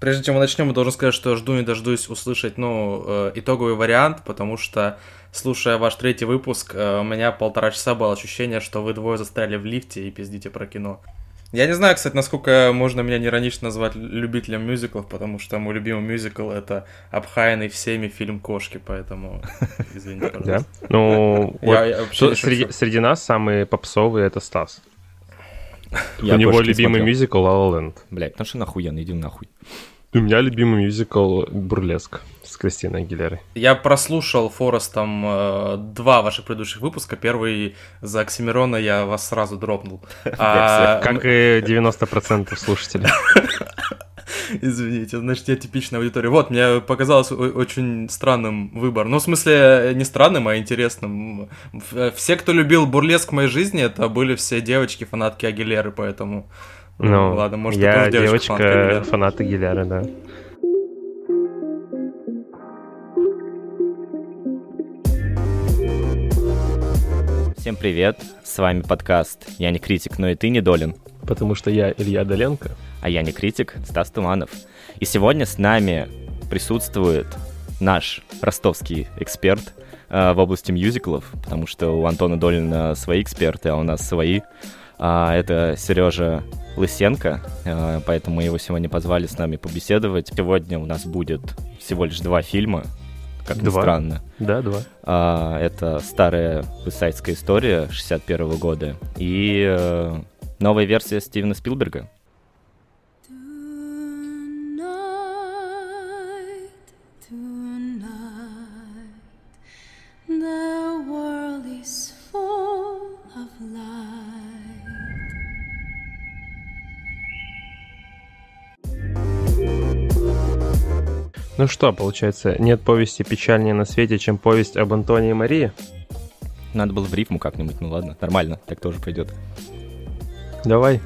Прежде чем мы начнем, я должен сказать, что жду не дождусь услышать, ну, э, итоговый вариант, потому что, слушая ваш третий выпуск, э, у меня полтора часа было ощущение, что вы двое застряли в лифте и пиздите про кино. Я не знаю, кстати, насколько можно меня неиронично назвать любителем мюзиклов, потому что мой любимый мюзикл — это обхаянный всеми фильм «Кошки», поэтому извините, пожалуйста. Да? Ну, среди нас самый попсовый — это Стас. Я У него любимый мюзикл La La Land. Блядь, ну что нахуян, иди нахуй. У меня любимый мюзикл «Бурлеск» с Кристиной Агилерой. Я прослушал Форестом э, два ваших предыдущих выпуска. Первый за Оксимирона я вас сразу дропнул. А... Как и 90% слушателей. Извините, значит, я типичная аудитория. Вот, мне показалось очень странным выбор. Ну, в смысле, не странным, а интересным. Все, кто любил бурлеск в моей жизни, это были все девочки, фанатки Агилеры, поэтому... Ну, ладно, может, я девочка, девочка фанат Агилеры, да. Всем привет, с вами подкаст «Я не критик, но и ты недолен». Потому что я Илья Доленко. А я не критик, Стас Туманов. И сегодня с нами присутствует наш ростовский эксперт э, в области мюзиклов, потому что у Антона Долина свои эксперты, а у нас свои. А, это Сережа Лысенко, э, поэтому мы его сегодня позвали с нами побеседовать. Сегодня у нас будет всего лишь два фильма, как два. ни странно. Да, два. А, это старая высайдская история 61 года и э, новая версия Стивена Спилберга. Ну что, получается, нет повести печальнее на свете, чем повесть об Антонии и Марии? Надо было в рифму как-нибудь, ну ладно, нормально, так тоже пойдет. Давай,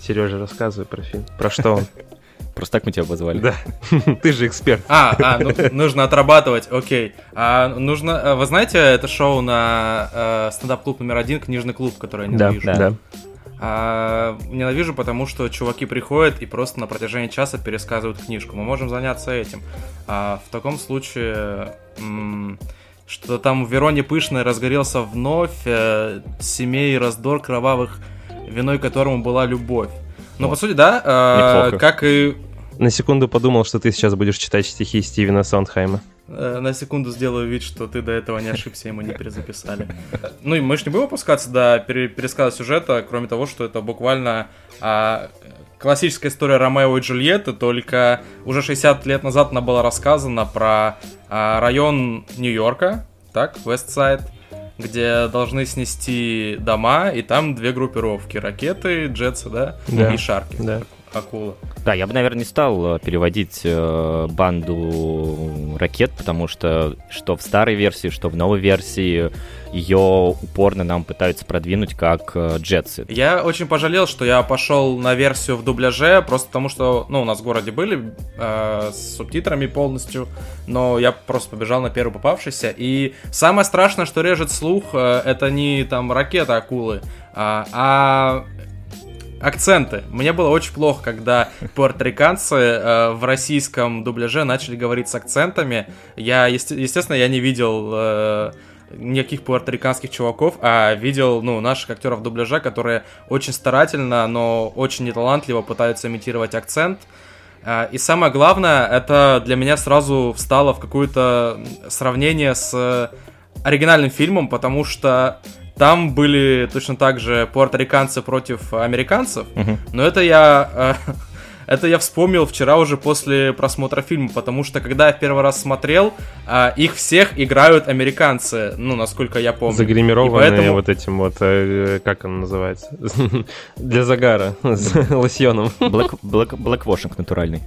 Сережа, рассказывай про фильм. Про что он? Просто так мы тебя позвали. Да. Ты же эксперт. А, а ну, нужно отрабатывать, окей. А, нужно, э, вы знаете, это шоу на э, стендап-клуб номер один, книжный клуб, который я ненавижу. Да, да. А, ненавижу, потому что чуваки приходят и просто на протяжении часа пересказывают книжку. Мы можем заняться этим. А, в таком случае, что там в Вероне Пышной разгорелся вновь э, семей раздор кровавых, виной которому была любовь. Но вот. по сути, да, э, как и... На секунду подумал, что ты сейчас будешь читать стихи Стивена Сондхайма. Э, на секунду сделаю вид, что ты до этого не ошибся, и мы не перезаписали. Ну и мы же не будем опускаться до пересказа сюжета, кроме того, что это буквально а, классическая история Ромео и Джульетты, только уже 60 лет назад она была рассказана про а, район Нью-Йорка, так, Вестсайд, где должны снести дома, и там две группировки, ракеты, джетсы, да, да. и шарки. Да акула. Да, я бы, наверное, не стал э, переводить э, банду ракет, потому что что в старой версии, что в новой версии ее упорно нам пытаются продвинуть как э, джетсы. Я очень пожалел, что я пошел на версию в дубляже, просто потому что, ну, у нас в городе были э, с субтитрами полностью, но я просто побежал на первый попавшийся. И самое страшное, что режет слух, э, это не там ракета акулы, а, а акценты. Мне было очень плохо, когда пуэрториканцы э, в российском дубляже начали говорить с акцентами. Я, естественно, я не видел э, никаких пуэрториканских чуваков, а видел, ну, наших актеров дубляжа, которые очень старательно, но очень неталантливо пытаются имитировать акцент. Э, и самое главное, это для меня сразу встало в какое-то сравнение с оригинальным фильмом, потому что там были точно так же пуэрториканцы против американцев, угу. но это я... Э, это я вспомнил вчера уже после просмотра фильма, потому что когда я в первый раз смотрел, э, их всех играют американцы, ну, насколько я помню. Загримированные поэтому... вот этим вот, э, как он называется, для загара, с лосьоном. Блэквошинг натуральный.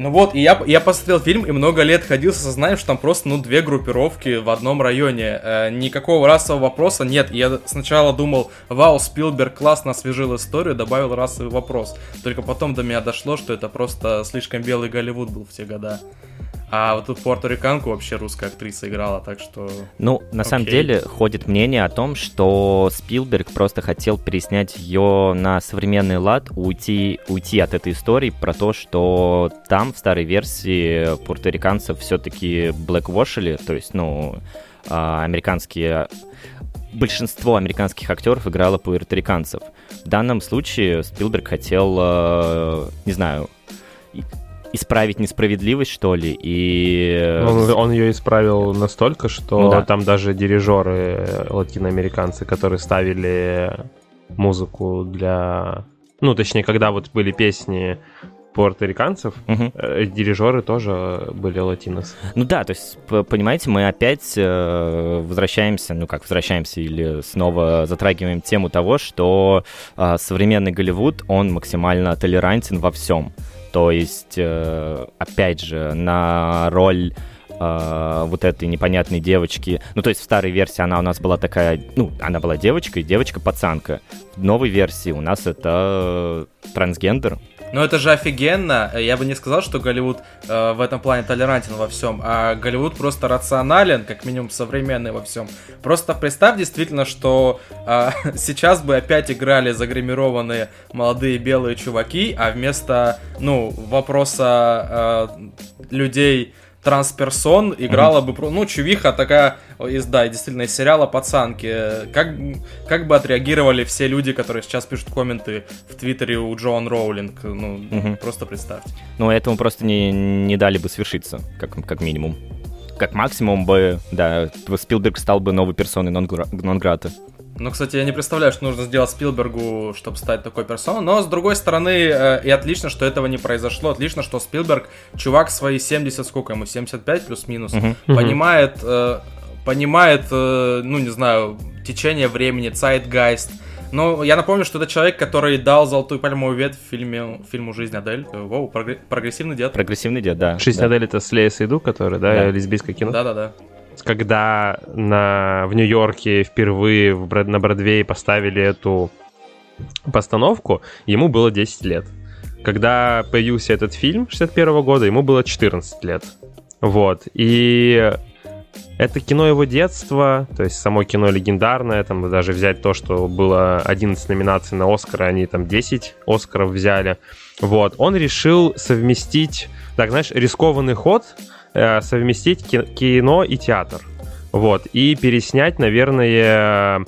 Ну вот, и я, я посмотрел фильм и много лет ходил со сознанием, что там просто, ну, две группировки в одном районе. Э, никакого расового вопроса нет. Я сначала думал, вау, Спилберг классно освежил историю, добавил расовый вопрос. Только потом до меня дошло, что это просто слишком белый Голливуд был в те года. А вот тут пуэрториканку вообще русская актриса играла, так что... Ну, на Окей. самом деле, ходит мнение о том, что Спилберг просто хотел переснять ее на современный лад, уйти, уйти от этой истории про то, что там в старой версии пуэрториканцев все-таки блэквошили, то есть, ну, а, американские большинство американских актеров играло пуэрториканцев. В данном случае Спилберг хотел, э, не знаю, исправить несправедливость, что ли, и... Он, он ее исправил настолько, что ну, да. там даже дирижеры латиноамериканцы, которые ставили музыку для... Ну, точнее, когда вот были песни пуэрториканцев, угу. э, дирижеры тоже были латинос. Ну да, то есть, понимаете, мы опять э, возвращаемся, ну как возвращаемся, или снова затрагиваем тему того, что э, современный Голливуд, он максимально толерантен во всем. То есть, э, опять же, на роль э, вот этой непонятной девочки. Ну, то есть в старой версии она у нас была такая, ну, она была девочкой, девочка-пацанка. В новой версии у нас это трансгендер, но это же офигенно. Я бы не сказал, что Голливуд э, в этом плане толерантен во всем, а Голливуд просто рационален, как минимум современный во всем. Просто представь действительно, что э, сейчас бы опять играли загримированные молодые белые чуваки, а вместо, ну, вопроса э, людей трансперсон играла бы, ну, чувиха такая из, да, действительно, из сериала «Пацанки». Как, как бы отреагировали все люди, которые сейчас пишут комменты в Твиттере у Джоан Роулинг? Ну, mm-hmm. просто представьте. Ну, этому просто не, не дали бы свершиться, как, как минимум. Как максимум бы, да, Спилберг стал бы новой персоной нон-грата. Ну, кстати, я не представляю, что нужно сделать Спилбергу, чтобы стать такой персоной. Но, с другой стороны, э, и отлично, что этого не произошло. Отлично, что Спилберг, чувак свои 70, сколько ему, 75 плюс-минус, uh-huh. понимает, э, понимает, э, ну, не знаю, течение времени, Zeitgeist. Но я напомню, что это человек, который дал золотую пальмовую ветвь в фильме, фильму «Жизнь Адель». Воу, прогрессивный дед. Прогрессивный дед, да. «Жизнь да. Адель» — это с Лея Сейду, который, да, да. лесбийское кино? Да-да-да когда на, в Нью-Йорке впервые в, на Бродвее поставили эту постановку, ему было 10 лет. Когда появился этот фильм 61 года, ему было 14 лет. Вот. И это кино его детства, то есть само кино легендарное, там даже взять то, что было 11 номинаций на Оскар, они там 10 Оскаров взяли. Вот. Он решил совместить, так знаешь, рискованный ход — Э, совместить кино и театр. Вот, и переснять, наверное,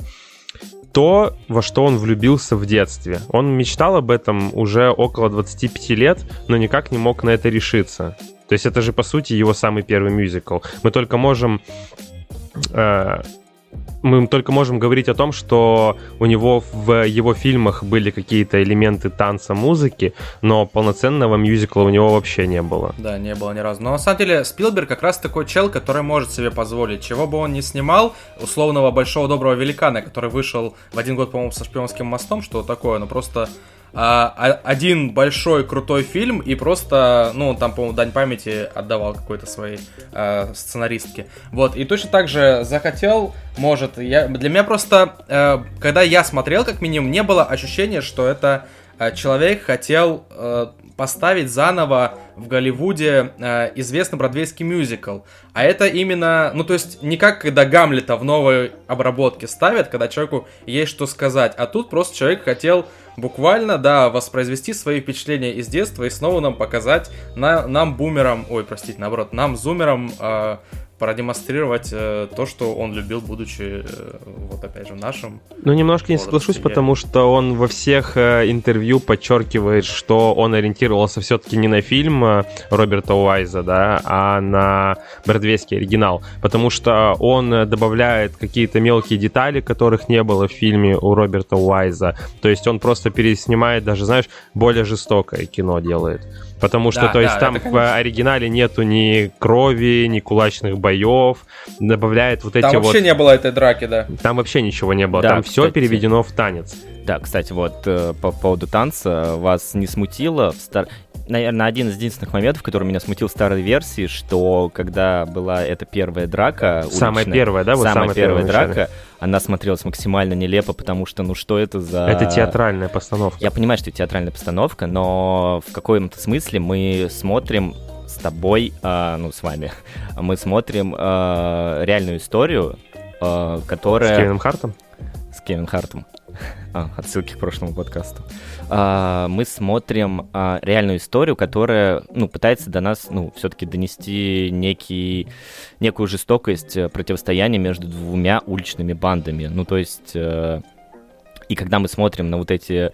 то, во что он влюбился в детстве. Он мечтал об этом уже около 25 лет, но никак не мог на это решиться. То есть это же, по сути, его самый первый мюзикл. Мы только можем э, мы только можем говорить о том, что у него в его фильмах были какие-то элементы танца, музыки, но полноценного мюзикла у него вообще не было. Да, не было ни разу. Но на самом деле Спилберг как раз такой чел, который может себе позволить, чего бы он ни снимал, условного большого доброго великана, который вышел в один год, по-моему, со шпионским мостом, что такое, ну просто а, один большой крутой фильм и просто, ну, там, по-моему, дань памяти отдавал какой-то своей а, сценаристке. Вот, и точно так же захотел, может, я, для меня просто, а, когда я смотрел, как минимум, не было ощущения, что это а, человек хотел а, поставить заново в Голливуде э, известный бродвейский мюзикл. А это именно, ну то есть не как когда Гамлета в новой обработке ставят, когда человеку есть что сказать, а тут просто человек хотел буквально, да, воспроизвести свои впечатления из детства и снова нам показать, на, нам бумерам, ой, простите, наоборот, нам зумерам э, продемонстрировать э, то, что он любил, будучи, э, вот опять же, нашим. Ну, немножко не соглашусь, я... потому что он во всех э, интервью подчеркивает, что он ориентировался все-таки не на фильм э, Роберта Уайза, да, а на бродвейский оригинал, потому что он добавляет какие-то мелкие детали, которых не было в фильме у Роберта Уайза. То есть он просто переснимает даже, знаешь, более жестокое кино делает. Потому что, да, то есть, да, там это, в оригинале нету ни крови, ни кулачных боев, добавляет вот эти вот... Там вообще не было этой драки, да. Там вообще ничего не было, да, там кстати, все переведено в танец. Да, кстати, вот э, по поводу танца, вас не смутило в стар наверное, один из единственных моментов, который меня смутил в старой версии, что когда была эта первая драка... Уличная, самая первая, да? Вот самая, самая первая, первая драка, она смотрелась максимально нелепо, потому что, ну что это за... Это театральная постановка. Я понимаю, что это театральная постановка, но в каком-то смысле мы смотрим с тобой, э, ну, с вами, мы смотрим э, реальную историю, э, которая... С Кевином Хартом? С Кевином Хартом. А, отсылки к прошлому подкасту. А, мы смотрим а, реальную историю, которая, ну, пытается до нас, ну, все-таки донести некий, некую жестокость э, противостояния между двумя уличными бандами. Ну, то есть... Э, и когда мы смотрим на вот эти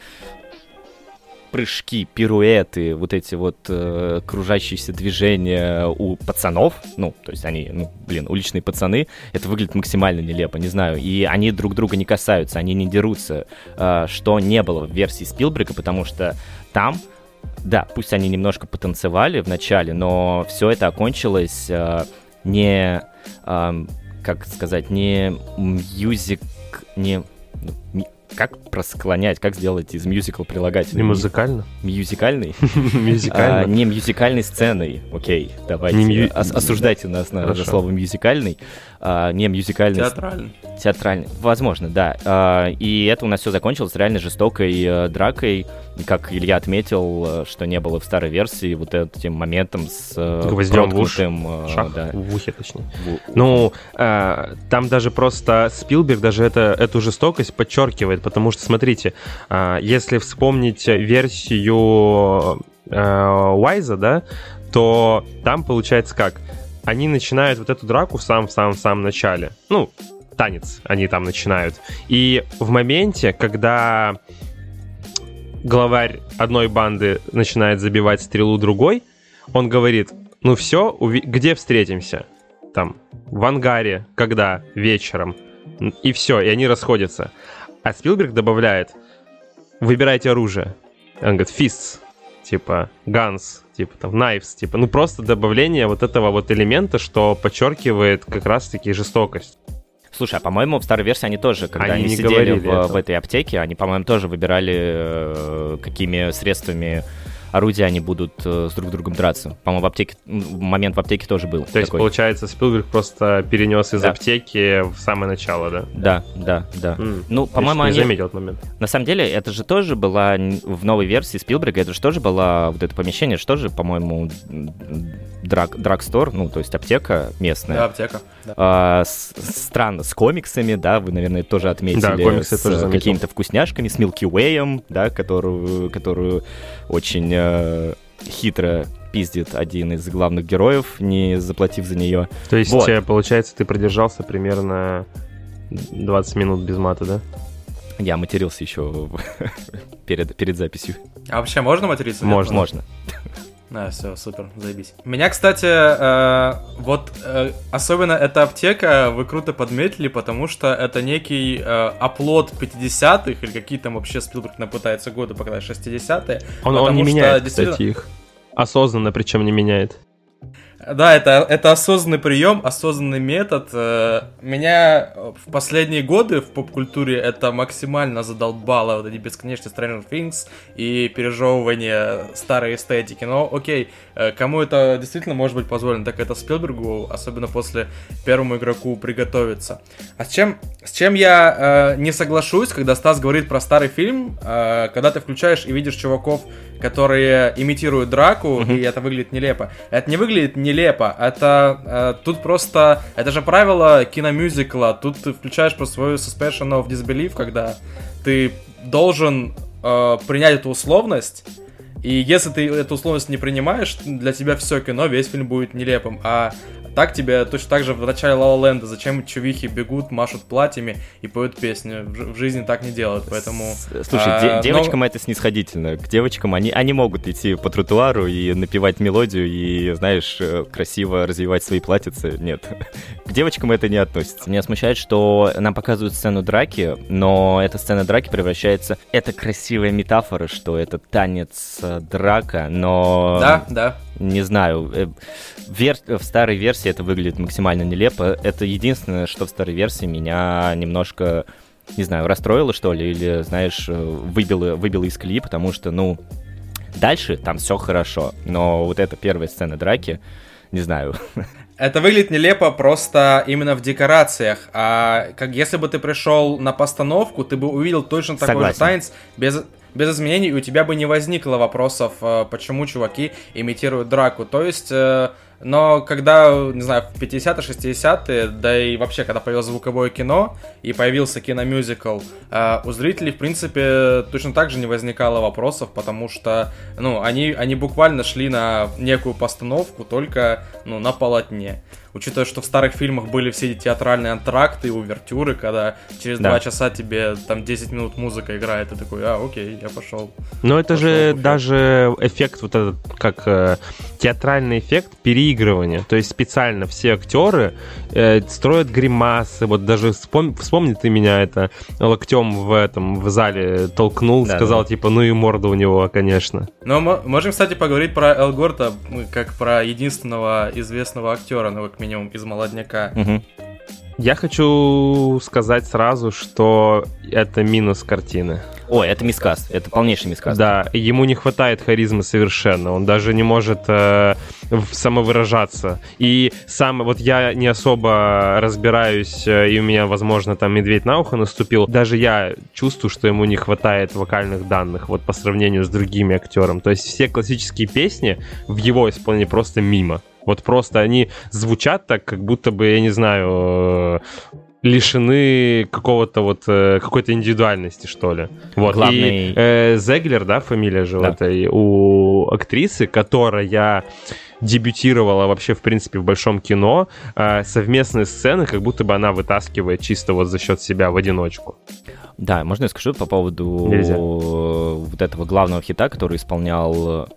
прыжки, пируэты, вот эти вот э, кружащиеся движения у пацанов, ну, то есть они, ну, блин, уличные пацаны, это выглядит максимально нелепо, не знаю, и они друг друга не касаются, они не дерутся, э, что не было в версии Спилберга, потому что там да, пусть они немножко потанцевали в начале, но все это окончилось э, не, э, как сказать, не мюзик, не ну, как просклонять, как сделать из мюзикла прилагательный? Не музыкально? Мюзикальный? Мюзикальный. А, не мюзикальной сценой. Окей, давайте. Осуждайте нас на слово мюзикальный. А, не мюзикальный. Театральный. Театральный. Возможно, да. А, и это у нас все закончилось реально жестокой э, дракой. Как Илья отметил, э, что не было в старой версии вот этим моментом с э, Гвоздем в уши. Шах, да. в ухе, точнее. В... Ну, э, там даже просто Спилберг даже это, эту жестокость подчеркивает, потому что, смотрите, э, если вспомнить версию э, Уайза, да, то там получается как? Они начинают вот эту драку в самом-самом-самом начале. Ну, танец они там начинают. И в моменте, когда главарь одной банды начинает забивать стрелу другой, он говорит, ну все, где встретимся? Там, в ангаре, когда? Вечером. И все, и они расходятся. А Спилберг добавляет, выбирайте оружие. Он говорит, fists, типа, guns, типа там knives, типа, ну просто добавление вот этого вот элемента, что подчеркивает как раз-таки жестокость. Слушай, а по-моему, в старой версии они тоже, когда они, они сидели в, в этой аптеке, они, по-моему, тоже выбирали, э, какими средствами орудия они будут э, с друг другом драться. По-моему, в аптеке момент в аптеке тоже был. То такой. есть, получается, Спилберг просто перенес из да. аптеки в самое начало, да? Да, да, да. Mm. Ну, по-моему, они... заметил этот момент. На самом деле, это же тоже была в новой версии Спилберга, это же тоже было вот это помещение, что же, по-моему, драг, драгстор, ну, то есть аптека местная. Да, аптека. Да. А, с, странно, с комиксами, да, вы, наверное, тоже отметили. Да, комиксы с тоже какими-то вкусняшками, с Милки Уэем, да, которую, которую очень э, хитро пиздит один из главных героев, не заплатив за нее. То есть, вот. Э, получается, ты продержался примерно 20 минут без мата, да? Я матерился еще перед, перед записью. А вообще можно материться? Можно. Можно. А, все, супер, заебись. Меня, кстати, э, вот э, особенно эта аптека вы круто подметили, потому что это некий э, оплот 50-х, или какие там вообще Спилберг пытается годы показать, 60-е. Он, он не меняет, действительно... кстати, их. Осознанно, причем не меняет. Да, это, это осознанный прием, осознанный метод. Э, меня в последние годы в поп-культуре это максимально задолбало, вот эти бесконечные Stranger Things и пережевывание старой эстетики. Но окей, э, кому это действительно может быть позволено, так это Спилбергу, особенно после первому игроку приготовиться. А с чем, с чем я э, не соглашусь, когда Стас говорит про старый фильм, э, когда ты включаешь и видишь чуваков, которые имитируют драку, mm-hmm. и это выглядит нелепо. Это не выглядит нелепо, это э, тут просто, это же правило киномюзикла, тут ты включаешь просто свою suspension of disbelief, когда ты должен э, принять эту условность, и если ты эту условность не принимаешь, для тебя все кино, весь фильм будет нелепым. А так тебе точно так же в начале Ла Ленда, зачем чувихи бегут, машут платьями и поют песни. В, в жизни так не делают, поэтому... Слушай, а, девочкам но... это снисходительно. К девочкам они, они могут идти по тротуару и напевать мелодию и, знаешь, э, красиво развивать свои платьицы. Нет, к девочкам это не относится. Меня смущает, что нам показывают сцену драки, но эта сцена драки превращается... Это красивая метафора, что это танец э, драка, но... Да, да. Не знаю. Э, вер... В старой версии это выглядит максимально нелепо. Это единственное, что в старой версии меня немножко, не знаю, расстроило, что ли, или, знаешь, выбило, выбило из колеи, потому что, ну, дальше там все хорошо. Но вот эта первая сцена драки, не знаю. Это выглядит нелепо просто именно в декорациях. А как если бы ты пришел на постановку, ты бы увидел точно такой Согласен. же танец без без изменений, и у тебя бы не возникло вопросов, э, почему чуваки имитируют драку. То есть э, но когда, не знаю, в 50-е, 60-е, да и вообще, когда появилось звуковое кино и появился киномюзикл, э, у зрителей, в принципе, точно так же не возникало вопросов, потому что, ну, они, они буквально шли на некую постановку, только, ну, на полотне учитывая, что в старых фильмах были все эти театральные антракты и увертюры, когда через два часа тебе там 10 минут музыка играет, и такой, а, окей, я пошел. Но это пошел же даже эффект, вот этот, как э, театральный эффект переигрывания. То есть специально все актеры э, строят гримасы. Вот даже вспом... вспомни ты меня это локтем в этом в зале толкнул, да, сказал, да. типа, ну и морда у него, конечно. Но мы можем, кстати, поговорить про Эл Горта как про единственного известного актера, ну, как минимум, из молодняка. Угу. Я хочу сказать сразу, что это минус картины. О, это мискас, это полнейший мискас. Да, ему не хватает харизмы совершенно, он даже не может э, самовыражаться. И сам, вот я не особо разбираюсь, э, и у меня, возможно, там медведь на ухо наступил, даже я чувствую, что ему не хватает вокальных данных, вот по сравнению с другими актерами. То есть все классические песни в его исполнении просто мимо. Вот просто они звучат так, как будто бы, я не знаю, э, лишены какого-то вот э, какой-то индивидуальности, что ли. Вот. Главный... И э, Зеглер, да, фамилия же да. этой у актрисы, которая дебютировала вообще, в принципе, в большом кино, э, совместные сцены, как будто бы она вытаскивает чисто вот за счет себя в одиночку. Да, можно я скажу по поводу Нельзя. вот этого главного хита, который исполнял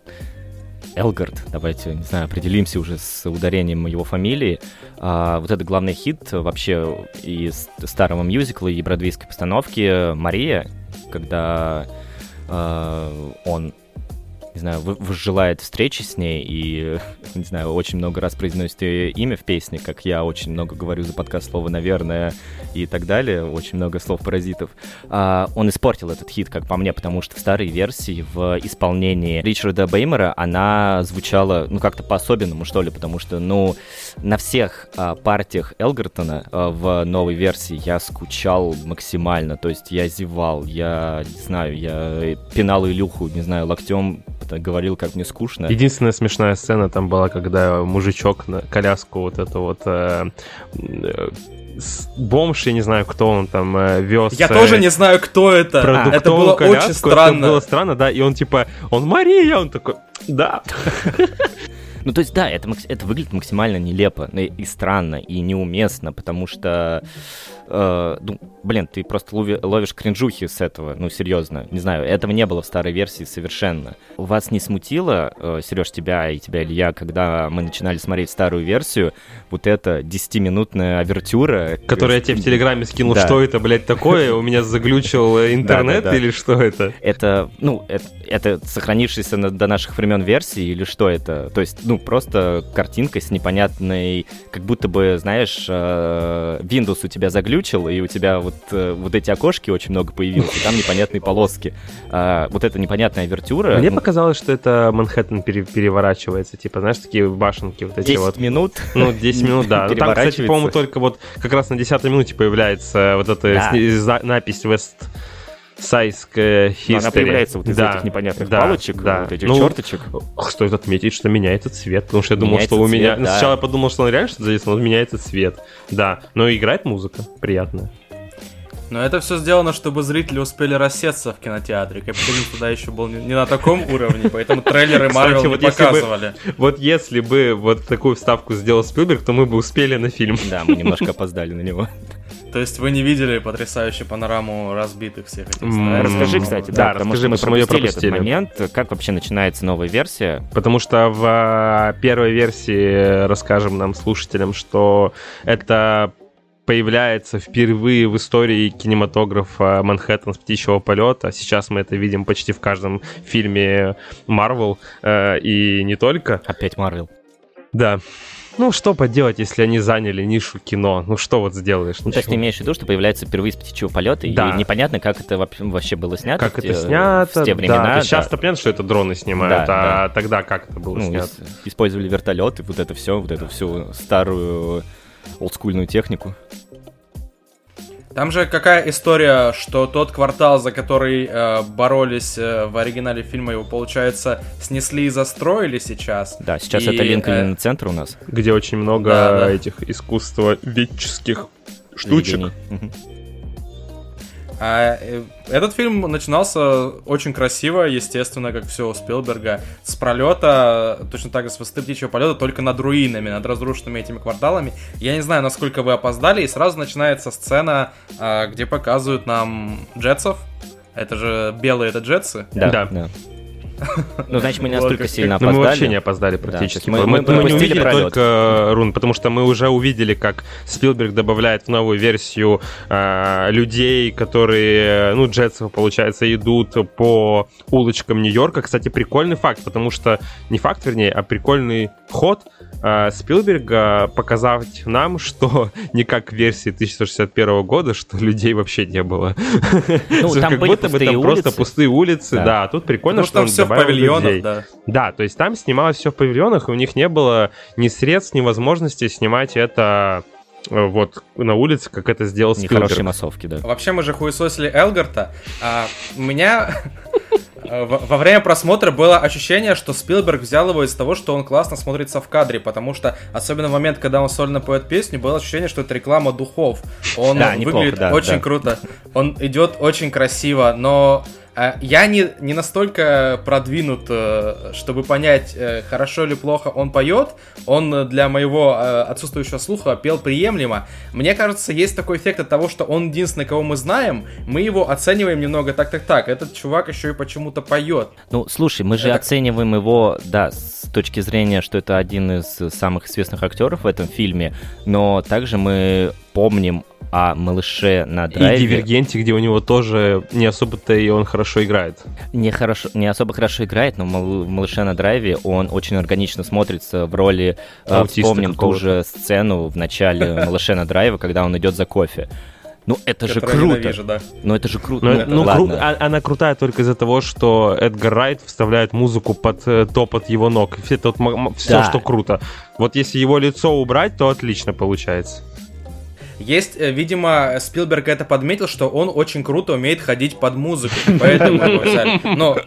Элгард, давайте, не знаю, определимся уже с ударением его фамилии. А, вот это главный хит вообще из старого мюзикла и бродвейской постановки «Мария», когда а, он не знаю, желает встречи с ней и, не знаю, очень много раз произносит ее имя в песне, как я очень много говорю за подкаст слова «наверное» и так далее, очень много слов-паразитов. А, он испортил этот хит, как по мне, потому что в старой версии, в исполнении Ричарда Беймера, она звучала, ну, как-то по-особенному, что ли, потому что, ну, на всех а, партиях Элгертона а, в новой версии я скучал максимально, то есть я зевал, я, не знаю, я пинал Илюху, не знаю, локтем говорил, как мне скучно. Единственная смешная сцена там была, когда мужичок на коляску вот это вот э, э, бомж, я не знаю, кто он там э, вез. Я э, тоже не знаю, кто это. А, это было коляску. очень странно. Это было странно, да, и он типа, он Мария, он такой, да. Ну, то есть, да, это, это выглядит максимально нелепо и странно, и неуместно, потому что э, ну, блин, ты просто лови, ловишь кринжухи с этого, ну, серьезно, не знаю, этого не было в старой версии совершенно. Вас не смутило, э, Сереж, тебя и тебя, Илья, когда мы начинали смотреть старую версию, вот эта 10-минутная авертюра... Которую я тебе в Телеграме скинул, да. что это, блядь, такое? У меня заглючил интернет или что это? Это, ну, это сохранившаяся до наших времен версии или что это? То есть, ну, просто картинка с непонятной, как будто бы, знаешь, э, Windows у тебя заглючил, заглючил, и у тебя вот, э, вот эти окошки очень много появилось, и там непонятные полоски. А, вот эта непонятная авертюра... Мне ну, показалось, что это Манхэттен пере переворачивается, типа, знаешь, такие башенки вот эти 10 вот. минут? Ну, 10 минут, да. Ну, там, кстати, по-моему, только вот как раз на 10 минуте появляется вот эта да. напись West сайская history. она появляется вот из да, этих непонятных да, палочек, да. вот этих ну, черточек. Стоит отметить, что меняется цвет, потому что я думал, меняется что у цвет, меня... Да. Сначала я подумал, что он реально что-то задействован, но меняется цвет. Да, но играет музыка приятная. Но это все сделано, чтобы зрители успели рассеться в кинотеатре. Капитализм туда еще был не, не на таком уровне, поэтому трейлеры Марвел вот не показывали. Бы, вот если бы вот такую вставку сделал Спилберг, то мы бы успели на фильм. Да, мы немножко опоздали на него. То есть вы не видели потрясающую панораму разбитых всех этих mm-hmm. Расскажи, кстати, да, да потому расскажи, что мы пропустили, пропустили этот момент. Как вообще начинается новая версия? Потому что в а, первой версии расскажем нам, слушателям, что это появляется впервые в истории кинематографа Манхэттен с птичьего полета. Сейчас мы это видим почти в каждом фильме Марвел э, и не только. Опять Марвел. Да. Ну, что поделать, если они заняли нишу кино? Ну, что вот сделаешь? Ну, то есть ты имеешь в виду, что появляется впервые с птичьего полета, да. и непонятно, как это вообще было снято. Как это снято, в те времена. Да. Сейчас-то понятно, что это дроны снимают, да, а да. тогда как это было ну, снято? Использовали вертолеты, вот это все, вот эту всю старую олдскульную технику. Там же какая история, что тот квартал, за который э, боролись э, в оригинале фильма, его, получается, снесли и застроили сейчас. Да, сейчас и, это Линкольн э... центр у нас. Где очень много да, да. этих искусствоведческих штучек. А э, этот фильм начинался очень красиво, естественно, как все у Спилберга, с пролета, точно так же с высоты птичьего полета, только над руинами, над разрушенными этими кварталами. Я не знаю, насколько вы опоздали, и сразу начинается сцена, а, где показывают нам джетсов. Это же белые это джетсы. Да, да. да. Ну, значит, мы не настолько сильно опоздали. Ну, мы вообще не опоздали практически. Мы, мы, мы, мы не увидели пролет. только рун, потому что мы уже увидели, как Спилберг добавляет в новую версию э, людей, которые, ну, джетсов, получается, идут по улочкам Нью-Йорка. Кстати, прикольный факт, потому что, не факт, вернее, а прикольный ход Спилберга показать нам, что не как в версии 1961 года, что людей вообще не было. Ну, там как будто бы там улицы. просто пустые улицы, да. да. Тут прикольно, Потому что, что он в павильонах, людей. да. Да, то есть там снималось все в павильонах, и у них не было ни средств, ни возможности снимать это э, вот на улице, как это сделал Спилберг. Нехорошие массовки, да. Вообще мы же хуесосили Элгарта. А, у меня Э, во время просмотра было ощущение, что Спилберг взял его из того, что он классно смотрится в кадре, потому что, особенно в момент, когда он сольно поет песню, было ощущение, что это реклама духов. Он да, выглядит неплохо, да, очень да. круто, он идет очень красиво, но Э, я не, не настолько продвинут, э, чтобы понять, э, хорошо или плохо он поет. Он для моего отсутствующего слуха пел приемлемо. Мне кажется, есть такой эффект от того, что он единственный, кого мы знаем. Мы его оцениваем немного так-так-так. Этот чувак еще и почему-то поет. Ну, слушай, мы же это... оцениваем его, да, с точки зрения, что это один из самых известных актеров в этом фильме, но также мы помним о малыше на драйве. И Дивергенте, где у него тоже не особо-то и он хорошо играет. Не, хорошо, не особо хорошо играет, но в малыше на драйве он очень органично смотрится в роли... Э, Аутиста Вспомним ту же сцену в начале малыше на драйве, когда он идет за кофе. Ну, это же круто. Да. Ну, это же круто. Ну, ну, кру... А, она крутая только из-за того, что Эдгар Райт вставляет музыку под э, топот его ног. Все, тот, все да. что круто. Вот если его лицо убрать, то отлично получается. Есть, э, видимо, Спилберг это подметил, что он очень круто умеет ходить под музыку, поэтому его взяли. Но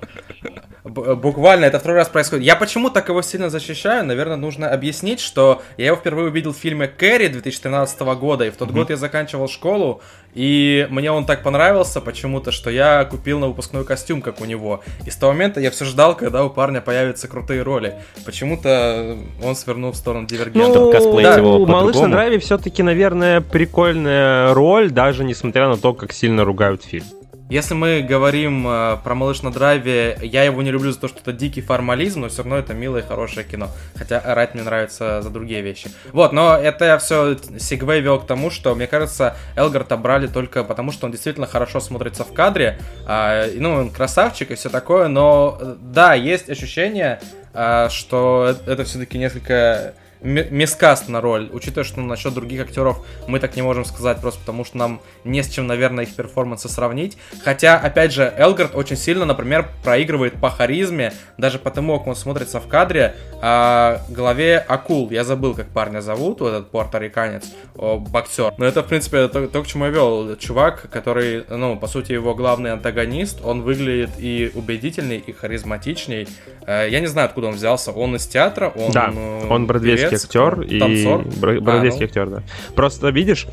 буквально это второй раз происходит. Я почему так его сильно защищаю? Наверное, нужно объяснить, что я его впервые увидел в фильме «Кэрри» 2013 года, и в тот год я заканчивал школу, и мне он так понравился почему-то, что я купил на выпускной костюм, как у него. И с того момента я все ждал, когда у парня появятся крутые роли. Почему-то он свернул в сторону дивергента. Ну, да. его «Малыш на драйве» все-таки, наверное, прикольная роль, даже несмотря на то, как сильно ругают фильм. Если мы говорим э, про «Малыш на драйве», я его не люблю за то, что это дикий формализм, но все равно это милое и хорошее кино. Хотя Райт мне нравится за другие вещи. Вот, но это все сегвей вел к тому, что, мне кажется, Элгарта брали только потому, что он действительно хорошо смотрится в кадре. Э, ну, он красавчик и все такое, но э, да, есть ощущение, э, что это все-таки несколько мискаст на роль, учитывая, что насчет других актеров мы так не можем сказать, просто потому что нам не с чем, наверное, их перформансы сравнить. Хотя, опять же, Элгард очень сильно, например, проигрывает по харизме, даже потому, как он смотрится в кадре, а голове акул. Я забыл, как парня зовут, вот этот порториканец, боксер. Но это, в принципе, то, то, к чему я вел. Чувак, который, ну, по сути, его главный антагонист, он выглядит и убедительней, и харизматичней. Э, я не знаю, откуда он взялся. Он из театра, он... Да, э, он бродвейский актер и танцор? бродвейский а, ну. актер, да. Просто видишь,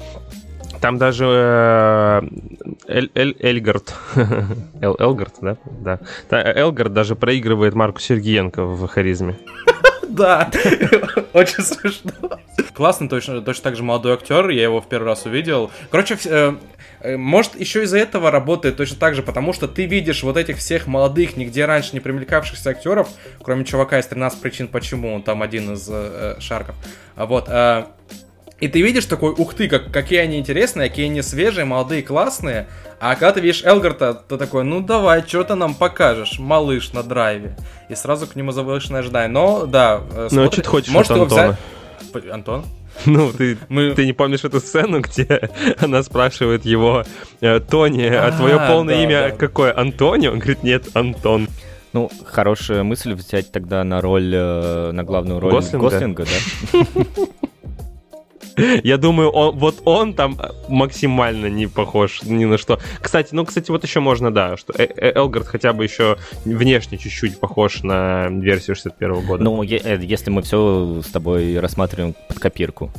там даже э, Эль, Эль, Эльгард, Эл, Элгард, да? Да. Элгард даже проигрывает Марку Сергеенко в харизме. Да, очень смешно. Классный, точно, точно так же молодой актер, я его в первый раз увидел. Короче, э, э, может, еще из-за этого работает точно так же, потому что ты видишь вот этих всех молодых, нигде раньше не примелькавшихся актеров, кроме чувака из 13 причин почему, он там один из э, шарков. Вот, э, и ты видишь такой, ух ты, как, какие они интересные, какие они свежие, молодые, классные. А когда ты видишь Элгарта, ты такой, ну давай, что ты нам покажешь, малыш на драйве. И сразу к нему завышенное ожидание. Но, да, э, Ну, а что ты хочешь Может, от Антона? Взять... Антон? Ну, ты, Мы... ты не помнишь эту сцену, где она спрашивает его, э, Тони, а, а твое полное да, имя да. какое? Антони? Он говорит, нет, Антон. Ну, хорошая мысль взять тогда на роль, э, на главную роль Гослинга, Гослинга да? Я думаю, он, вот он там максимально не похож ни на что. Кстати, ну, кстати, вот еще можно, да, что э, э, Элгард хотя бы еще внешне чуть-чуть похож на версию 61 года. Ну, если мы все с тобой рассматриваем под копирку.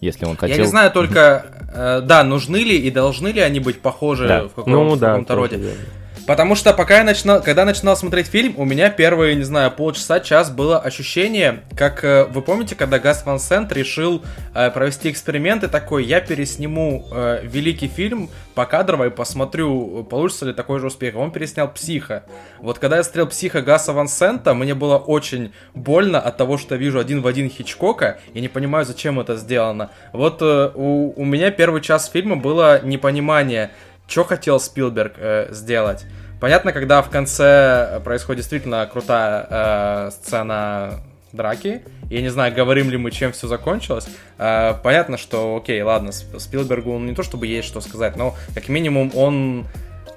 Если он хотел... Я не знаю только, э, да, нужны ли и должны ли они быть похожи да. в, каком- ну, в каком-то роде. Верно. Потому что пока я начинал, когда начинал смотреть фильм, у меня первые, не знаю, полчаса, час было ощущение, как э, вы помните, когда Гас Ван Сент решил э, провести эксперименты такой, я пересниму э, великий фильм по кадрово и посмотрю, получится ли такой же успех. Он переснял Психа. Вот когда я смотрел Психа Гаса Ван Сента, мне было очень больно от того, что я вижу один в один Хичкока, и не понимаю, зачем это сделано. Вот э, у, у меня первый час фильма было непонимание, что хотел Спилберг э, сделать. Понятно, когда в конце происходит действительно крутая э, сцена драки. Я не знаю, говорим ли мы, чем все закончилось. Э, понятно, что, окей, ладно, Спилбергу он не то чтобы есть что сказать, но как минимум он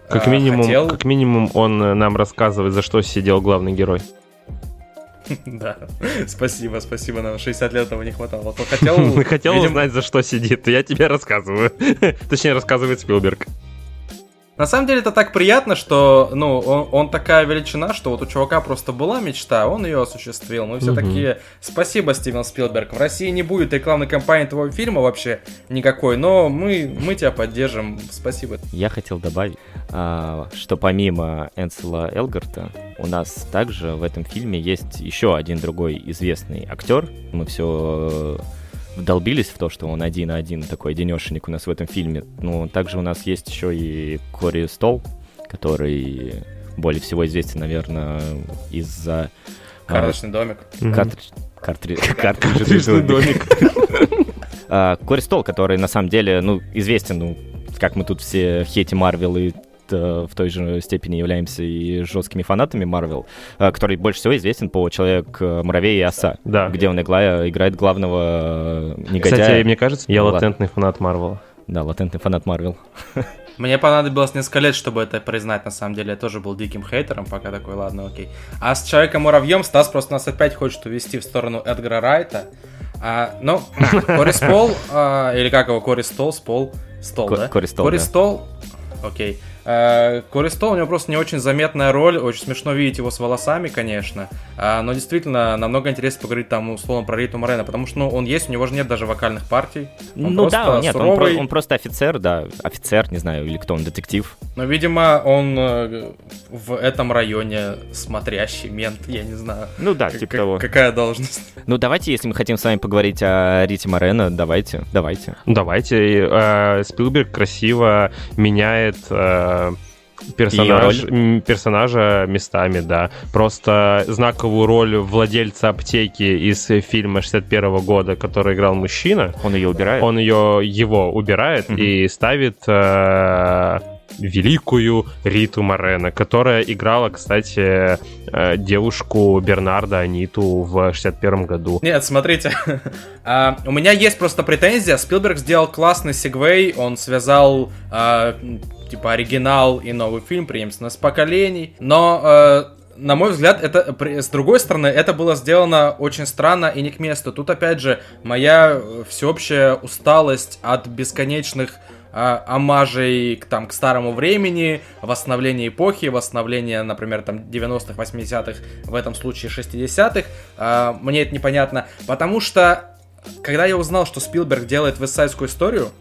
э, как минимум, хотел... как минимум он э, нам рассказывает, за что сидел главный герой. Да, спасибо, спасибо, нам 60 лет этого не хватало. Хотел, хотел узнать, за что сидит, я тебе рассказываю. Точнее, рассказывает Спилберг. На самом деле это так приятно, что, ну, он, он такая величина, что вот у чувака просто была мечта, он ее осуществил. Мы все угу. такие, спасибо, Стивен Спилберг. В России не будет рекламной кампании твоего фильма вообще никакой, но мы, мы тебя поддержим. Спасибо. Я хотел добавить, а, что помимо Энсела Элгарта, у нас также в этом фильме есть еще один другой известный актер. Мы все вдолбились в то, что он один на один такой одинешенек у нас в этом фильме. Ну, также у нас есть еще и Кори Стол, который более всего известен, наверное, из-за... А, Карточный домик. Карточный домик. А, Кори Стол, который на самом деле, ну, известен, ну, как мы тут все в хейте Марвел и в той же степени являемся и жесткими фанатами Марвел, э, который больше всего известен по Человек-муравей и Оса, да. где он игла, играет главного негодяя. Кстати, мне кажется, я латентный фанат Марвела. Да, латентный фанат Марвел. Мне понадобилось несколько лет, чтобы это признать, на самом деле. Я тоже был диким хейтером, пока такой, ладно, окей. А с Человеком-муравьем Стас просто нас опять хочет увести в сторону Эдгара Райта. А, ну, Корис Пол, а, или как его, Корис Стол, Спол, Стол, да? Корис Стол, Корис Стол, окей. Э, Користо, у него просто не очень заметная роль, очень смешно видеть его с волосами, конечно, а, но действительно намного интереснее поговорить там, условно, про Риту Морена, потому что ну, он есть, у него же нет даже вокальных партий. Он ну да, нет, он, про- он просто офицер, да, офицер, не знаю, или кто он, детектив. Но, видимо, он э, в этом районе смотрящий мент, я не знаю. Ну да, типа того. Какая должность? Ну давайте, если мы хотим с вами поговорить о Рите Морено, давайте, давайте. Давайте. Э, Спилберг красиво меняет персонаж, персонажа местами, да. Просто знаковую роль владельца аптеки из фильма 61 года, который играл мужчина. Он ее убирает? Он ее, его убирает mm-hmm. и ставит э, великую Риту Морено, которая играла, кстати, э, девушку Бернарда Аниту в 61 году. Нет, смотрите, а, у меня есть просто претензия. Спилберг сделал классный сегвей, он связал а, типа оригинал и новый фильм, преемственность поколений, но э, на мой взгляд, это, с другой стороны, это было сделано очень странно и не к месту. Тут, опять же, моя э, всеобщая усталость от бесконечных а, омажей к, там, к старому времени, восстановление эпохи, восстановление, например, там 90-х, 80-х, в этом случае 60-х. А, мне это непонятно, потому что когда я узнал, что Спилберг делает вестсайдскую историю,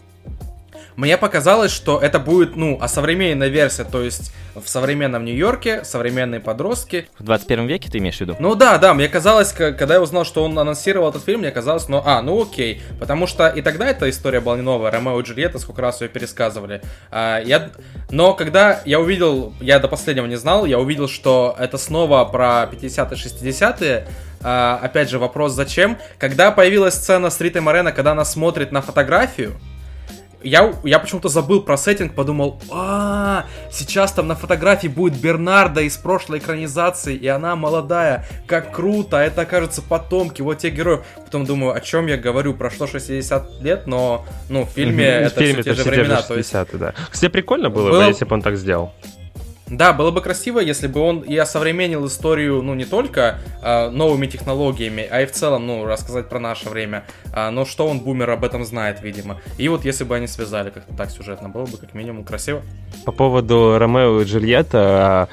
мне показалось, что это будет, ну, а современная версия, то есть в современном Нью-Йорке, современные подростки. В 21 веке ты имеешь в виду? Ну да, да, мне казалось, когда я узнал, что он анонсировал этот фильм, мне казалось, ну, а, ну окей, потому что и тогда эта история была не новая, Ромео и Джульетта, сколько раз ее пересказывали. А, я... Но когда я увидел, я до последнего не знал, я увидел, что это снова про 50-е, 60-е, а, опять же, вопрос зачем. Когда появилась сцена с Ритой Морено, когда она смотрит на фотографию, я, я почему-то забыл про сеттинг, подумал, а, сейчас там на фотографии будет Бернарда из прошлой экранизации, и она молодая, как круто, а это окажется потомки, вот те герои. Потом думаю, о чем я говорю, прошло 60 лет, но, ну, в фильме mm-hmm. это в фильме все те же времена. 60 то есть... да. Кстати, прикольно было, было... бы, если бы он так сделал. Да, было бы красиво, если бы он и осовременил историю, ну, не только э, новыми технологиями, а и в целом, ну, рассказать про наше время. А, но что он, бумер, об этом знает, видимо. И вот если бы они связали как-то так сюжетно, было бы как минимум красиво. По поводу Ромео и Джульетта,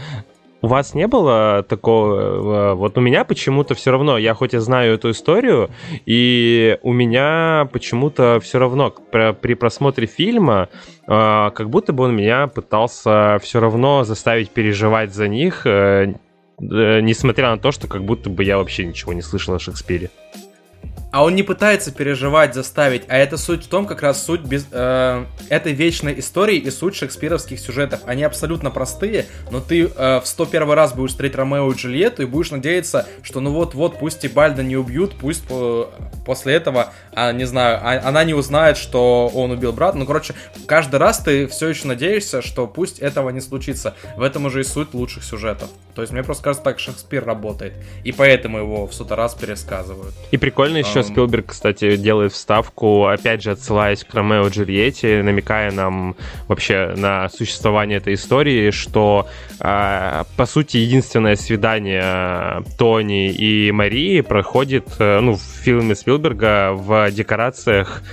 у вас не было такого? Э, вот у меня почему-то все равно, я хоть и знаю эту историю, и у меня почему-то все равно при просмотре фильма, э, как будто бы он меня пытался все равно заставить переживать за них, э, несмотря на то, что как будто бы я вообще ничего не слышал о Шекспире. А он не пытается переживать, заставить, а это суть в том, как раз суть без, э, этой вечной истории и суть шекспировских сюжетов. Они абсолютно простые, но ты э, в 101 раз будешь встретить Ромео и Джульетту и будешь надеяться, что ну вот-вот, пусть и Бальда не убьют, пусть по, после этого, а, не знаю, а, она не узнает, что он убил брата. Ну, короче, каждый раз ты все еще надеешься, что пусть этого не случится. В этом уже и суть лучших сюжетов. То есть мне просто кажется, так Шекспир работает. И поэтому его в сотый раз пересказывают. И прикольно еще еще Спилберг, кстати, делает вставку, опять же, отсылаясь к Ромео Джульетте, намекая нам вообще на существование этой истории, что, э, по сути, единственное свидание Тони и Марии проходит, э, ну, в фильме Спилберга в декорациях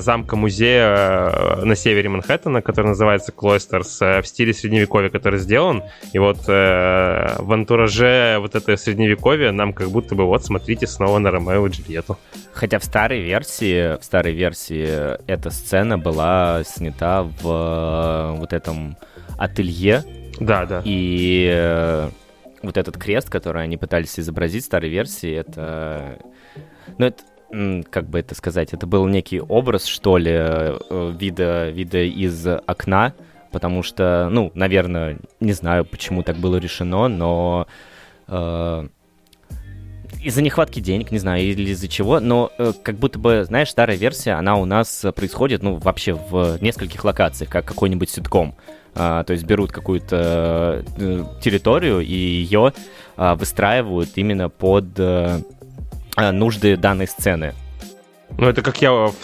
замка-музея э, на севере Манхэттена, который называется Клойстерс, э, в стиле средневековья, который сделан. И вот в антураже вот это средневековье нам как будто бы вот смотрите снова на Ромео и Джульетту. Хотя в старой версии, в старой версии эта сцена была снята в вот этом ателье. Да, да. И вот этот крест, который они пытались изобразить в старой версии, это... Ну, это как бы это сказать, это был некий образ, что ли, э, вида, вида из окна, потому что, ну, наверное, не знаю, почему так было решено, но э, из-за нехватки денег, не знаю, или из-за чего, но э, как будто бы, знаешь, старая версия, она у нас происходит, ну, вообще в нескольких локациях, как какой-нибудь ситком. А, то есть берут какую-то э, территорию и ее а, выстраивают именно под э, нужды данной сцены. Ну, это как я в,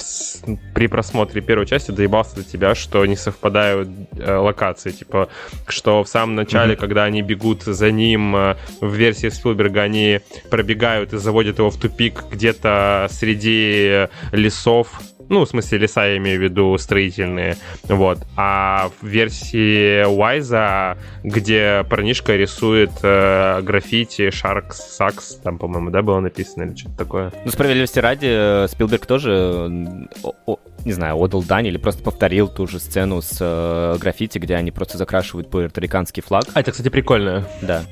при просмотре первой части доебался до тебя, что не совпадают э, локации. Типа, что в самом начале, mm-hmm. когда они бегут за ним, э, в версии Спилберга они пробегают и заводят его в тупик где-то среди лесов, ну, в смысле, леса я имею в виду строительные. Вот. А в версии Уайза, где парнишка рисует э, граффити Shark Sucks, там, по-моему, да, было написано или что-то такое. Ну, справедливости ради, э, Спилберг тоже, о, о, не знаю, отдал дань или просто повторил ту же сцену с э, граффити, где они просто закрашивают пуэрториканский флаг. А, это, кстати, прикольно. Да.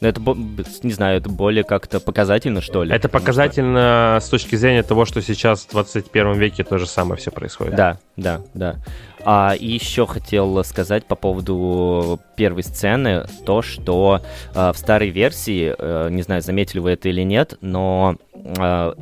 Это, не знаю, это более как-то показательно, что ли? Это показательно что... с точки зрения того, что сейчас в 21 веке то же самое все происходит. Да, да, да. А, еще хотел сказать по поводу первой сцены, то, что а, в старой версии, а, не знаю, заметили вы это или нет, но а,